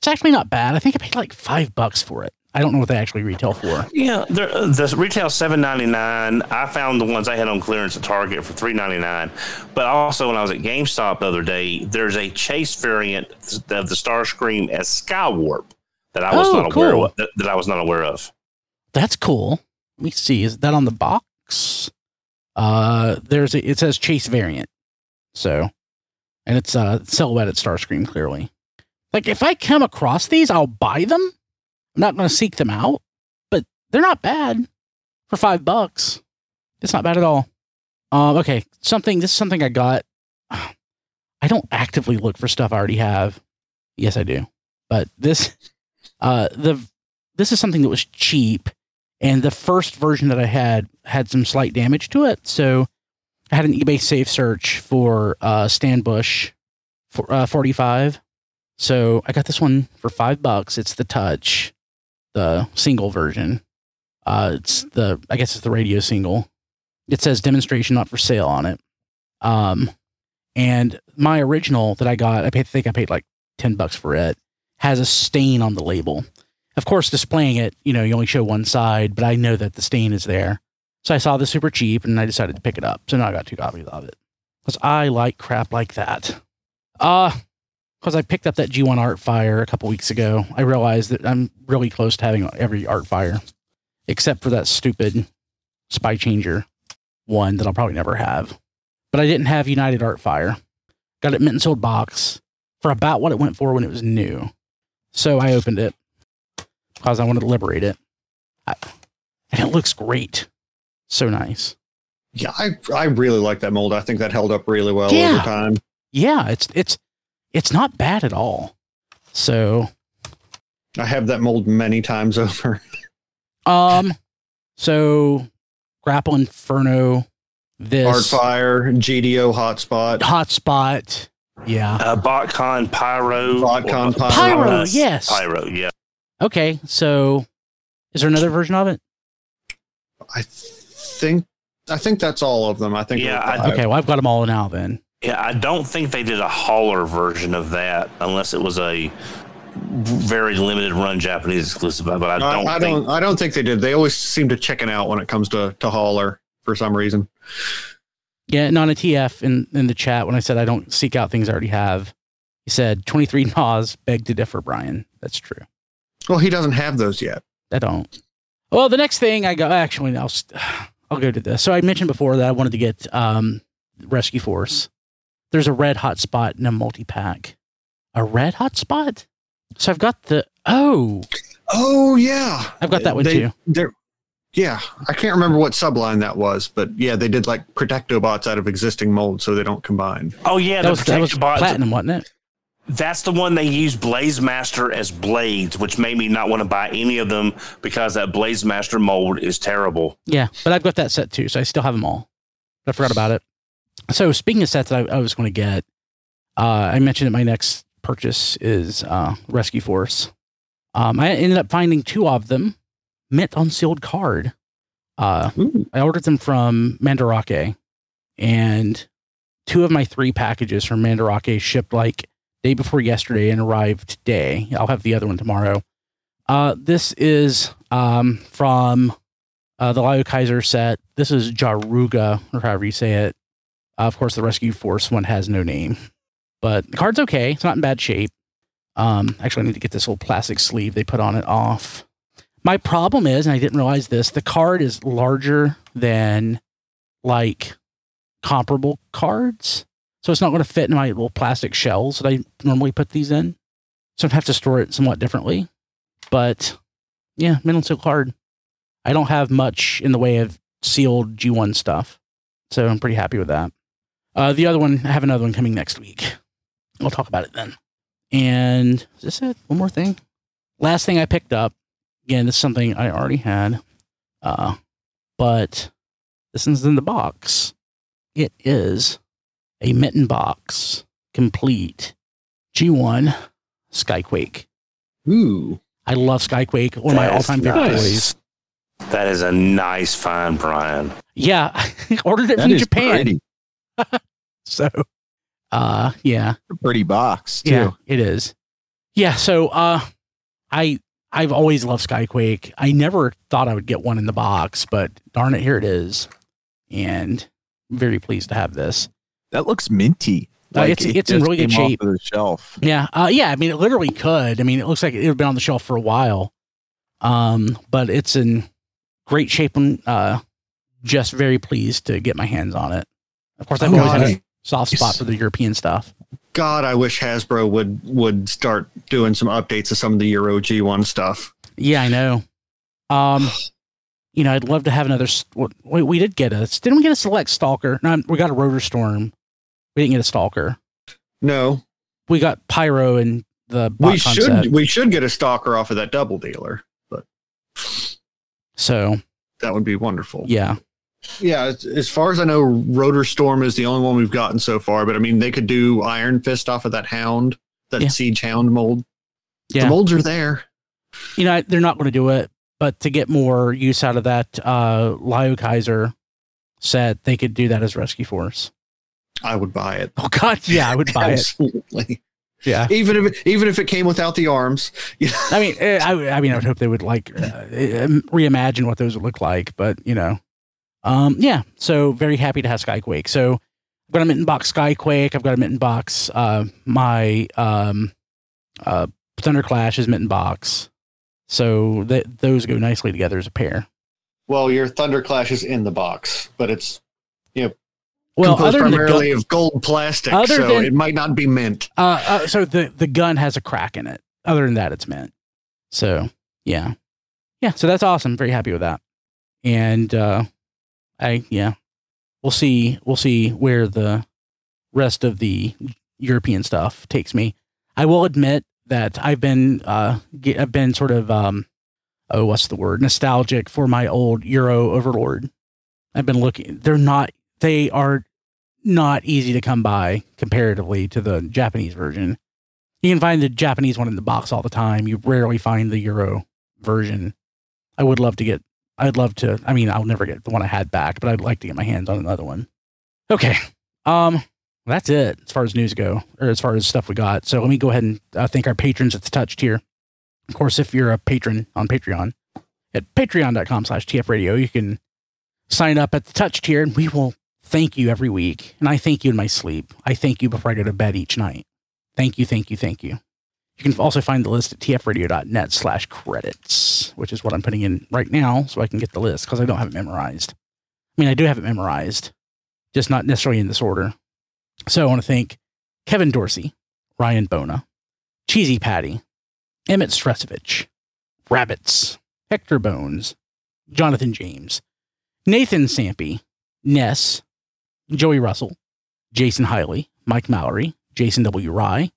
It's actually not bad. I think I paid like five bucks for it. I don't know what they actually retail for.
Yeah, the retail seven ninety nine. I found the ones I had on clearance at Target for three ninety nine. But also, when I was at GameStop the other day, there's a chase variant of the Starscream as Skywarp that I was
Oh,
not aware
cool.
of. That, that I was not aware of.
That's cool. Let me see. Is that on the box? Uh, there's a, it says Chase variant. So, and it's uh silhouetted Starscream clearly. Like if I come across these, I'll buy them. I'm not going to seek them out, but they're not bad for five bucks. It's not bad at all. Um, okay, something. This is something I got. I don't actively look for stuff I already have. Yes, I do. But this, uh, the this is something that was cheap and the first version that I had had some slight damage to it. So I had an eBay safe search for uh, Stan Bush for uh, 45. So I got this one for five bucks. It's the Touch, the single version. Uh, it's the I guess it's the radio single. It says demonstration not for sale on it. Um, and my original that I got, I paid, think I paid like ten bucks for it. Has a stain on the label. Of course, displaying it, you know, you only show one side, but I know that the stain is there. So I saw this super cheap and I decided to pick it up. So now I got two copies of it. Because I like crap like that. Uh, because I picked up that G1 Art Fire a couple weeks ago. I realized that I'm really close to having every Art Fire, except for that stupid Spy Changer one that I'll probably never have. But I didn't have United Art Fire. Got it mint and sold box for about what it went for when it was new. So I opened it because I wanted to liberate it. I, and it looks great. So nice.
Yeah, I I really like that mold. I think that held up really well
Yeah.
over time.
Yeah, it's it's it's not bad at all. So
I have that mold many times over.
um so Grapple Inferno, this
Artfire, GDO hotspot,
hotspot. Yeah.
Uh, BotCon Pyro.
BotCon Pyro.
Pyro, yes.
Pyro, yeah.
Okay, so is there another version of it?
I think I think that's all of them. I think.
Yeah, I-
Okay, well I've got them all now then.
Yeah, I don't think they did a hauler version of that unless it was a very limited run Japanese exclusive. But I
I,
don't
I
think.
don't. I don't think they did. They always seem to chicken out when it comes to to hauler for some reason.
Yeah, and on a TF in, in the chat when I said I don't seek out things I already have, he said 23 Nas beg to differ, Brian. That's true.
Well, he doesn't have those yet.
I don't. Well, the next thing I got actually I'll I'll go to this. So I mentioned before that I wanted to get um Rescue Force. There's a red hot spot in a multi pack. A red hot spot? So I've got the oh
Oh yeah,
I've got that one
They-
too.
They're, yeah, I can't remember what subline that was, but yeah, they did like protectobots out of existing molds so they don't combine.
Oh yeah,
That
the
was that was
bots.
platinum, wasn't it?
That's the one they use Blaze Master as blades, which made me not want to buy any of them because that Blaze Master mold is terrible.
Yeah, but I've got that set too, so I still have them all. But I forgot about it. So speaking of sets that I, I was going to get, uh, I mentioned that my next purchase is uh, Rescue Force. Um, I ended up finding two of them. mint unsealed card. Uh, I ordered them from Mandarake, and two of my three packages from Mandarake shipped like day before yesterday and arrived today. I'll have the other one tomorrow. Uh, this is um, from uh, the Lio Kaiser set. This is Jaruga, or however you say it. Uh, of course, the Rescue Force one has no name, but the card's okay. It's not in bad shape. Um, actually, I need to get this little plastic sleeve they put on it off. My problem is, and I didn't realize this, the card is larger than like comparable cards. So it's not going to fit in my little plastic shells that I normally put these in. So I'd have to store it somewhat differently. But yeah, middle seal hard. I don't have much in the way of sealed G1 stuff. So I'm pretty happy with that. Uh, the other one, I have another one coming next week. I'll talk about it then. And is this it? One more thing. Last thing I picked up. Again, this is something I already had. Uh, but this one's in the box. It is a mitten box complete G1 Skyquake.
Ooh.
I love Skyquake, one of my all
is
time favorite toys.
That is a nice find, Brian.
Yeah, I ordered it
That
from Japan. So, uh, yeah,
pretty box too.
yeah, it is. Yeah, so, uh, I, I've always loved Skyquake. I never thought I would get one in the box, but darn it, here it is. And I'm very pleased to have this.
That looks minty.
Uh, it's-
it
it's in
just
really good
came off
shape.
of the shelf.
Yeah, uh, yeah. I mean, it literally could. I mean, it looks like it had been on the shelf for a while, um, but it's in great shape and uh, just very pleased to get my hands on it. Of course, I've
Oh,
always had a soft spot for the European stuff.
God, I wish Hasbro would would start doing some updates of some of the Euro G1 stuff.
Yeah, I know. Um, you know, I'd love to have another. s- what- We, we did get a. Didn't we get a select stalker? No, we got a rotor storm. We didn't get a stalker.
No,
We got pyro and the
we should
concept.
we should get a stalker off of that double dealer.
But so
That would be wonderful.
yeah,
Yeah, as, far as I know, Rotor Storm is the only one we've gotten so far. But I mean, they could do Iron Fist off of that Hound, that
Yeah.
Siege Hound mold.
yeah.
The molds are there.
you know, they're not going to do it, but to get more use out of that uh, Lio Kaiser set, they could do that as Rescue Force.
I would buy it.
Oh God, yeah, I would buy it.
Absolutely.
Yeah,
Even if it, even if it came without the arms. Yeah.
I mean, eh, I, I mean, I would hope they would like uh, eh, reimagine what those would look like, but you know, um, yeah. So very happy to have Skyquake. So I've got a mitten box Skyquake. I've got a mitten box. Uh, my um, uh, Thunderclash is mitten box. So that those go nicely together as a pair.
Well, your Thunderclash is in the box, but it's
Well,
composed
other than gun,
primarily of gold plastic, so
than-
it might not be mint.
Uh, uh, so the the gun has a crack in it. Other than that, it's mint. So yeah, yeah. So that's awesome. Very happy with that. And uh, I yeah, we'll see. We'll see where the rest of the European stuff takes me. I will admit that I've been uh, ge- I've been sort of um, oh, what's the word? Nostalgic for my old Euro Overlord. I've been looking. They're not. They are not easy to come by comparatively to the Japanese version. You can find the Japanese one in the box all the time. You rarely find the Euro version. I would love to get, I'd love to, I mean, I'll never get the one I had back, but I'd like to get my hands on another one. Okay. Um, that's it as far as news go, or as far as stuff we got. So let me go ahead and uh, thank our patrons at the touch tier. Of course, if you're a patron on Patreon at patreon.com slash TF radio, you can sign up at the touch tier and we will thank you every week. And I thank you in my sleep. I thank you before I go to bed each night. Thank you, thank you, thank you. You can also find the list at tfradio.net slash credits, which is what I'm putting in right now so I can get the list because I don't have it memorized. I mean, I do have it memorized, just not necessarily in this order. So I want to thank Kevin Dorsey, Ryan Bona, Cheesy Patty, Emmett Stresovich, Rabbits, Hector Bones, Jonathan James, Nathan Sampy, Ness, Joey Russell, Jason Hiley, Mike Mallory, Jason W. Rye,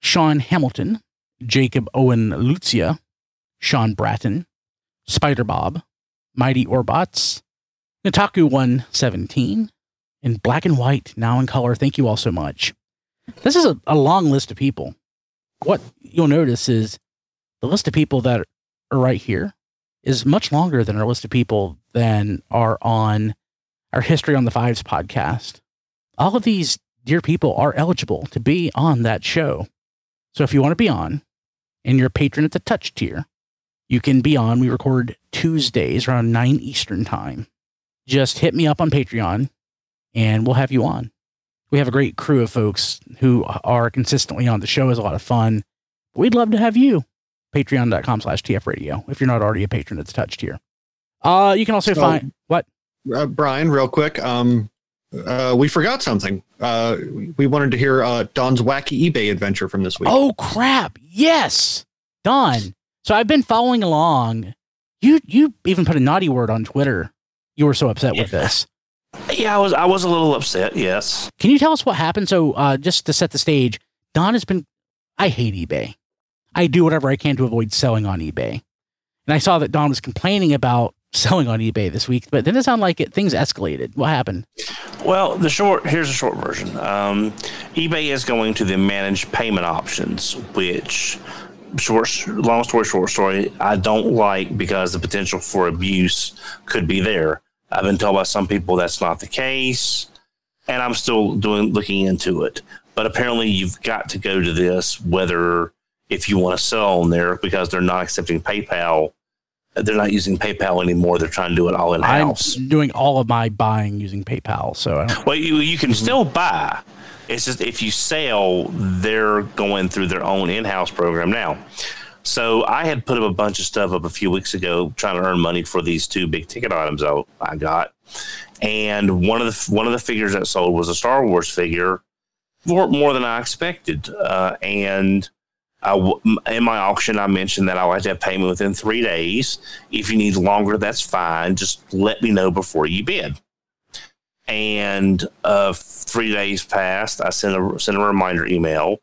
Sean Hamilton, Jacob Owen Lucia, Sean Bratton, Spider Bob, Mighty Orbots, Nataku 117, and Black and White, now in color. Thank you all so much. This is a, a long list of people. What you'll notice is the list of people that are right here is much longer than our list of people than are on our History on the Fives podcast. All of these dear people are eligible to be on that show. So if you want to be on and you're a patron at the touch tier, you can be on. We record Tuesdays around 9 Eastern time. Just hit me up on Patreon and we'll have you on. We have a great crew of folks who are consistently on the show. is a lot of fun. We'd love to have you. Patreon.com slash TF radio if you're not already a patron at the touch tier. Uh, you can also
So-
find what?
Uh, Brian, real quick. Um, uh, we forgot something. Uh, we wanted to hear uh, Don's wacky eBay adventure from this week.
Oh crap! Yes, Don. So I've been following along. You you even put a naughty word on Twitter. You were so upset with this.
Yeah, I was I was a little upset. Yes.
Can you tell us what happened? So uh, just to set the stage, Don has been. I hate eBay. I do whatever I can to avoid selling on eBay. And I saw that Don was complaining about selling on eBay this week, but then it sounded like it, things escalated. What happened?
Well, the short here's a short version. Um, eBay is going to the managed payment options, which short, long story short story, I don't like because the potential for abuse could be there. I've been told by some people that's not the case, and I'm still doing looking into it. But apparently, you've got to go to this whether if you want to sell on there because they're not accepting PayPal. They're not using PayPal anymore. They're trying to do it all in house.
I'm
house.
doing all of my buying using PayPal, so I don't.
Well, you you can still buy. It's just if you sell, they're going through their own in-house program now. So I had put up a bunch of stuff up a few weeks ago, trying to earn money for these two big ticket items I, I got, and one of the one of the figures that sold was a Star Wars figure, more more than I expected. Uh, and In my auction, I mentioned that I like to have payment within three days. If you need longer, that's fine. Just let me know before you bid and uh, three days passed. I sent a sent a reminder email.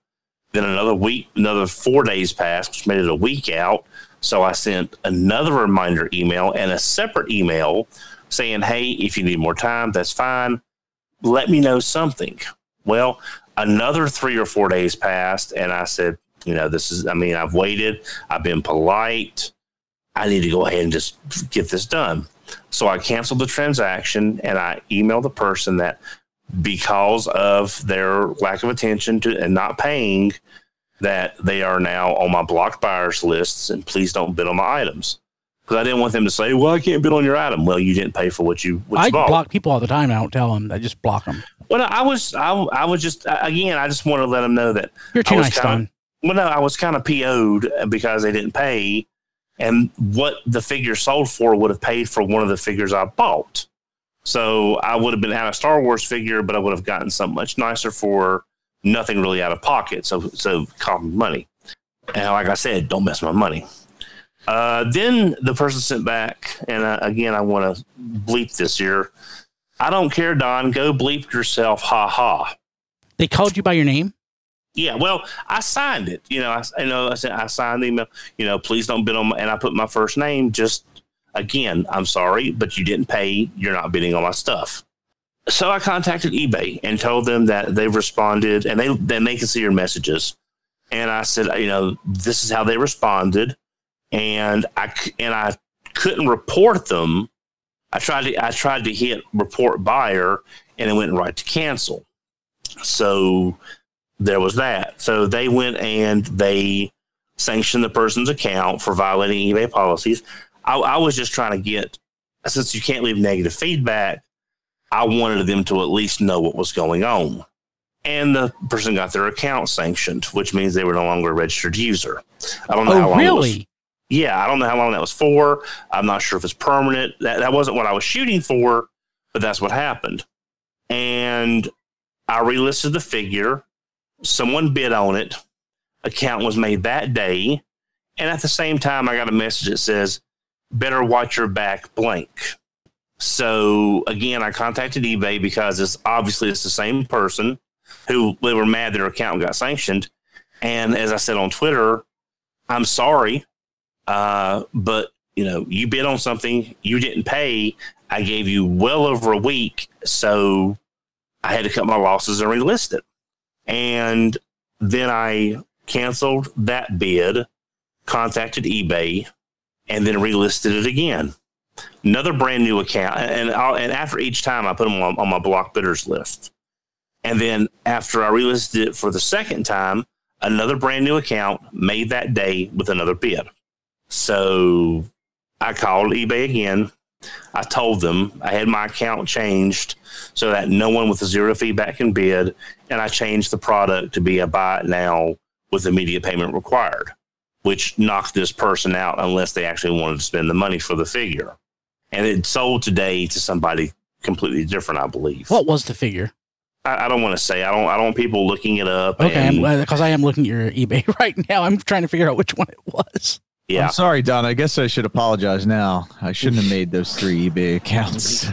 Then another week, another four days passed, which made it a week out. So I sent another reminder email and a separate email saying, "Hey, if you need more time, that's fine. Let me know something." Well, another three or four days passed, and I said, "You know, this is. I mean, I've waited. I've been polite. I need to go ahead and just get this done." So I canceled the transaction and I emailed the person that because of their lack of attention to and not paying, that they are now on my blocked buyers lists and please don't bid on my items. Because I didn't want them to say, "Well, I can't bid on your item." Well, you didn't pay for what you what you
I
bought.
block people all the time. I don't tell them. I just block them.
well, I was I, I was just again I just wanted to let them know that
You're too nice,
kinda-. Well, no, I was kind of PO'd because they didn't pay, and what the figure sold for would have paid for one of the figures I bought. So I would have been out a Star Wars figure, but I would have gotten something much nicer for nothing really out of pocket. So, so common money. And like I said, don't mess my money. Uh, then the person sent back, and uh, again, I want to bleep this here. I don't care, Don. Go bleep yourself. Ha ha.
They called you by your name.
Yeah, well, I signed it. You know, I, you know, I said I signed the email. You know, please don't bid on, my, and I put my first name. Just again, I'm sorry, but you didn't pay. You're not bidding on my stuff. So I contacted eBay and told them that they've responded, and they then they can see your messages. And I said, you know, this is how they responded, and I and I couldn't report them. I tried to I tried to hit report buyer, and it went right to cancel. So there was that. So they went and they sanctioned the person's account for violating eBay policies. I, I was just trying to get, since you can't leave negative feedback, I wanted them to at least know what was going on. And the person got their account sanctioned, which means they were no longer a registered user. I don't know oh, how
Oh,
long it was-
really?
yeah, I don't know how long that was for. I'm not sure if it's permanent. That, that wasn't what I was shooting for, but that's what happened. And I relisted the figure. Someone bid on it. Account was made that day. And at the same time, I got a message that says, better watch your back blank. So again, I contacted eBay because it's obviously it's the same person who they were mad that their account got sanctioned. And as I said on Twitter, I'm sorry. Uh, but you know, you bid on something, you didn't pay. I gave you well over a week, so I had to cut my losses and relist it. And then I canceled that bid, contacted eBay, and then relisted it again. Another brand new account, and I'll, and after each time, I put them on, on my block bidders list. And then after I relisted it for the second time, another brand new account made that day with another bid. So I called eBay again. I told them I had my account changed so that no one with a zero feedback can bid, and I changed the product to be a buy it now with immediate payment required, which knocked this person out unless they actually wanted to spend the money for the figure. And it sold today to somebody completely different, I believe.
What was the figure?
I, I don't want to say. I don't. I don't want people looking it up.
Okay, because I am looking at your eBay right now. I'm trying to figure out which one it was.
Yeah.
I'm sorry, Don. I guess I should apologize now. I shouldn't have made those three eBay accounts.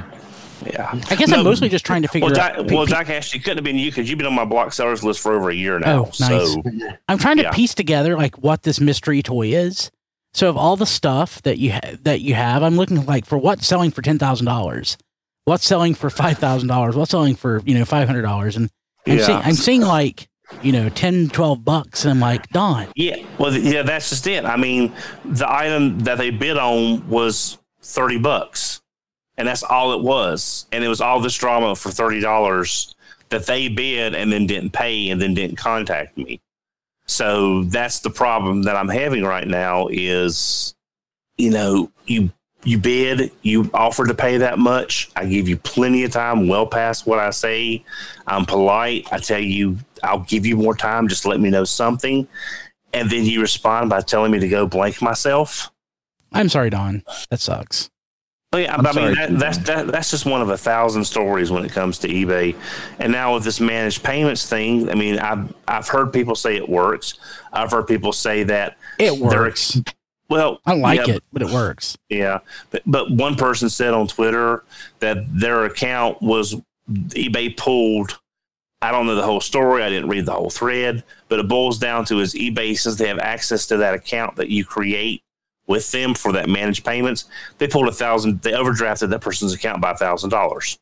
Yeah.
I guess
No,
I'm mostly just trying to figure
Well,
out.
Doc,
pe-
well,
pe-
Doc Ashley couldn't have been you because you've been on my block sellers list for over a year now.
Oh, nice.
So
I'm trying to
yeah.
piece together like what this mystery toy is. So of all the stuff that you ha- that you have, I'm looking like for what's selling for ten thousand dollars, what's selling for five thousand dollars, what's selling for you know five hundred dollars, and I'm,
Yeah.
seeing, I'm seeing like you know 10, 12 bucks, and I'm like, Don,
yeah, well, yeah, that's just it. I mean, the item that they bid on was thirty bucks, and that's all it was, and it was all this drama for thirty dollars that they bid and then didn't pay and then didn't contact me. So that's the problem that I'm having right now. Is you know you you bid, you offer to pay that much. I give you plenty of time, well past what I say. I'm polite. I tell you, I'll give you more time. Just let me know something. And then you respond by telling me to go blank myself.
I'm sorry, Don, that sucks.
Oh, yeah, I
sorry,
mean that, that's that, that's just one of a thousand stories when it comes to eBay. And now with this managed payments thing, I mean, I've I've heard people say it works. I've heard people say that
It works.
ex- well,
I like
yeah,
it, but it works.
Yeah, but, but one person said on Twitter that their account was eBay pulled. I don't know the whole story. I didn't read the whole thread, but it boils down to is eBay since they have access to that account that you create with them for that managed payments. They pulled a thousand. They overdrafted that person's account by a thousand dollars.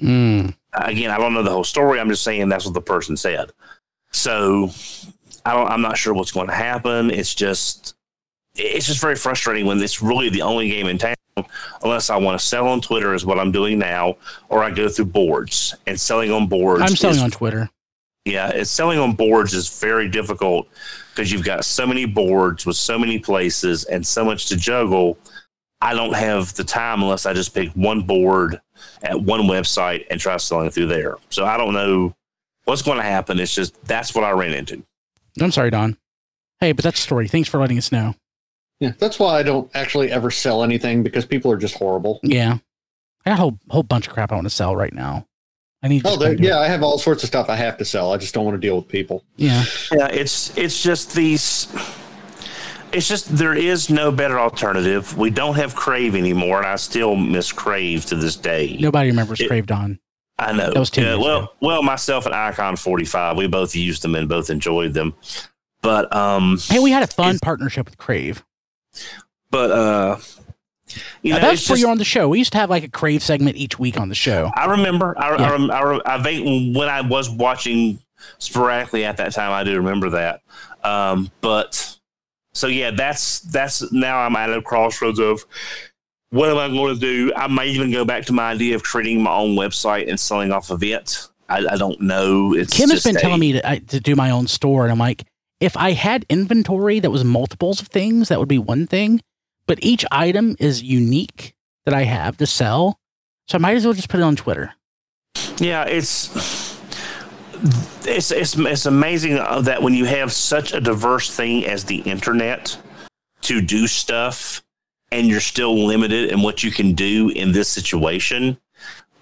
Mm.
Again, I don't know the whole story. I'm just saying that's what the person said. So I don't. I'm not sure what's going to happen. It's just it's just very frustrating when it's really the only game in town. Unless I want to sell on Twitter, is what I'm doing now, or I go through boards and selling on boards.
I'm selling
is-
on Twitter.
yeah, it's selling on boards is very difficult because you've got so many boards with so many places and so much to juggle. I don't have the time unless I just pick one board at one website and try selling through there. So I don't know what's going to happen. It's just that's what I ran into.
I'm sorry, Don. Hey, but that's the story. Thanks for letting us know.
Yeah, that's why I don't actually ever sell anything because people are just horrible.
Yeah, I got a whole whole bunch of crap I want to sell right now. I need.
Oh, there-
go it.
yeah, I have all sorts of stuff I have to sell. I just don't want to deal with people.
yeah.
Yeah, it's it's just these. It's just there is no better alternative. We don't have Crave anymore, and I still miss Crave to this day.
Nobody remembers
It-
Crave Don.
I know.
That was 10
Yeah,
years
well,
ago.
well, myself and Icon Forty Five, we both used them and both enjoyed them. But um,
Hey, we had a fun partnership with Crave.
But uh, you know,
that's
just,
you're on the show. We used to have like a Crave segment each week on the show.
I remember. I,
Yeah.
I, I, I think when I was watching sporadically at that time, I do remember that. Um, but so yeah, that's that's now I'm at a crossroads of what am I going to do? I might even go back to my idea of creating my own website and selling off of it. I, I don't know. It's
Kim has been
a-
telling me to, I- to do my own store, and I'm like, if I had inventory that was multiples of things, that would be one thing. But each item is unique that I have to sell, so I might as well just put it on Twitter.
Yeah, it's it's it's it's amazing uh, that when you have such a diverse thing as the internet to do stuff, and you're still limited in what you can do in this situation.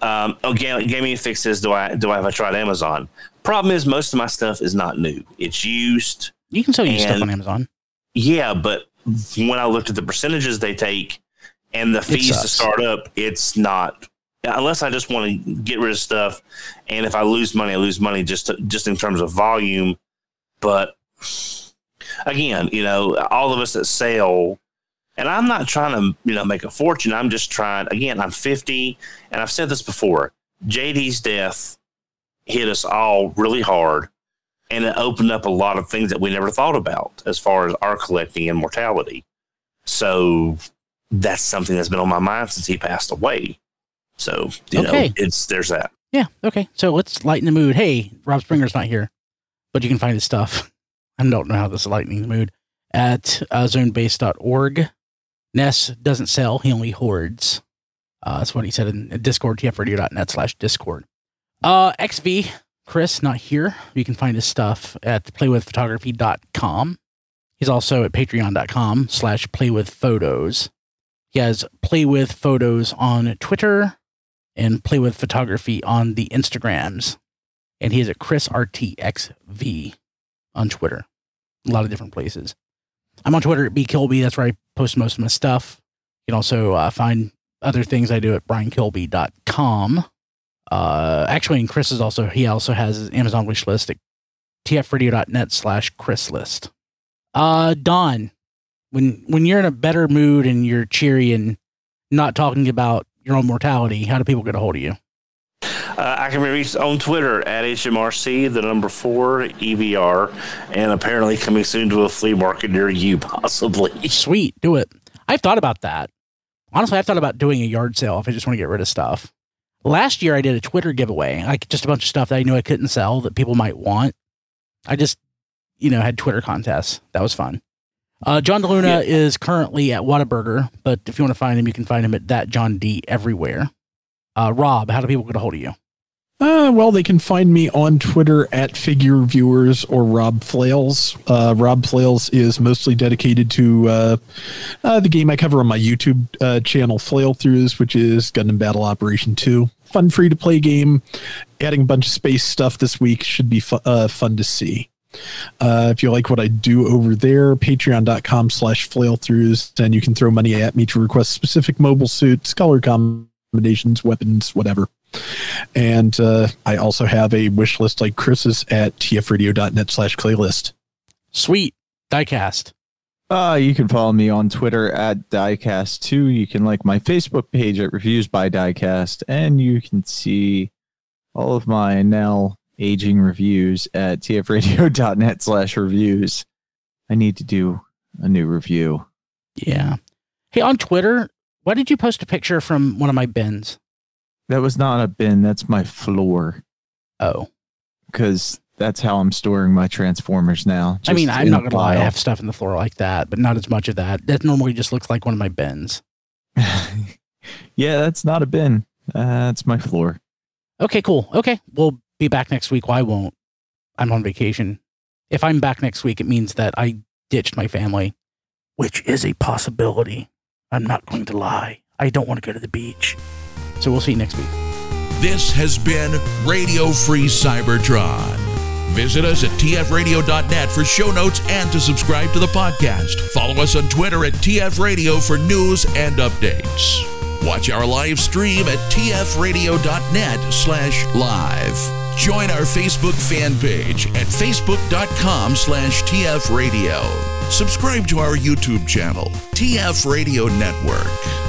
Um, again, Gaming Fix says, "Do I do I have I tried Amazon?" Problem is, most of my stuff is not new. It's used.
You can sell your stuff on Amazon.
Yeah, but when I looked at the percentages they take and the fees to start up, it's not. Unless I just want to get rid of stuff, and if I lose money, I lose money just to, just in terms of volume. But again, you know, all of us that sell, and I'm not trying to you know make a fortune. I'm just trying. Again, I'm 50, and I've said this before. JD's death hit us all really hard and it opened up a lot of things that we never thought about as far as our collecting and mortality. So that's something that's been on my mind since he passed away. So you
Okay.
know, it's there's that.
Yeah. Okay. So let's lighten the mood. Hey, Rob Springer's not here, but you can find his stuff. I don't know how this is lightening the mood at uh, zonebase.org. Ness doesn't sell, he only hoards. Uh, that's what he said in Discord, tfradio.net slash Discord. Uh, XV, Chris, not here. You can find his stuff at playwithphotography.com. He's also at patreon.com slash playwithphotos. He has Play With Photos on Twitter and Play With Photography on the Instagrams. And he is at Chris RTXV on Twitter. A lot of different places. I'm on Twitter at bkilby. That's where I post most of my stuff. You can also uh, find other things I do at briankilby.com. Uh, actually, and Chris is also, he also has his Amazon wish list at tfradio.net slash Chris list. Uh, Don, when, when you're in a better mood and you're cheery and not talking about your own mortality, how do people get a hold of you?
Uh, I can be reached on Twitter at HMRC, the number four EVR, and apparently coming soon to a flea market near you, possibly.
Sweet, do it. I've thought about that. Honestly, I've thought about doing a yard sale if I just want to get rid of stuff. Last year, I did a Twitter giveaway, like just a bunch of stuff that I knew I couldn't sell that people might want. I just, you know, had Twitter contests. That was fun. Uh, John DeLuna is currently at Whataburger, but if you want to find him, you can find him at that John D everywhere. Uh, Rob, how do people get a hold of you?
Uh, well, they can find me on Twitter at Figure Viewers or Rob Flails. Uh, Rob Flails is mostly dedicated to uh, uh, the game I cover on my YouTube uh, channel, Flail Throughs, which is Gundam Battle Operation 2. Fun, free to play game. Adding a bunch of space stuff this week should be fu- uh, fun to see. Uh, if you like what I do over there, patreon.com slash flail throughs, and you can throw money at me to request specific mobile suits, color combinations, weapons, whatever. And uh, I also have a wish list like Chris's at tfradio.net slash playlist.
Sweet. Diecast.
Uh, you can follow me on Twitter at Diecast2. You can like my Facebook page at Reviews by Diecast, and you can see all of my now aging reviews at tfradio.net slash reviews. I need to do a new review.
Yeah. Hey, on Twitter, why did you post a picture from one of my bins?
That was not a bin, that's my floor,
Oh.
because that's how I'm storing my Transformers now.
I mean, I'm not gonna lie, I have stuff in the floor like that, but not as much of that. That normally just looks like one of my bins.
yeah, that's not a bin. Uh, that's my floor.
Okay, cool. Okay, we'll be back next week. Well, I won't. I'm on vacation. If I'm back next week, it means that I ditched my family, which is a possibility. I'm not going to lie. I don't want to go to the beach. So we'll see you next week.
This has been Radio Free Cybertron. Visit us at tfradio.net for show notes and to subscribe to the podcast. Follow us on Twitter at tfradio for news and updates. Watch our live stream at tfradio.net slash live. Join our Facebook fan page at facebook.com slash tfradio. Subscribe to our YouTube channel, TF Radio Network.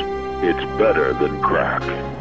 It's better than crack.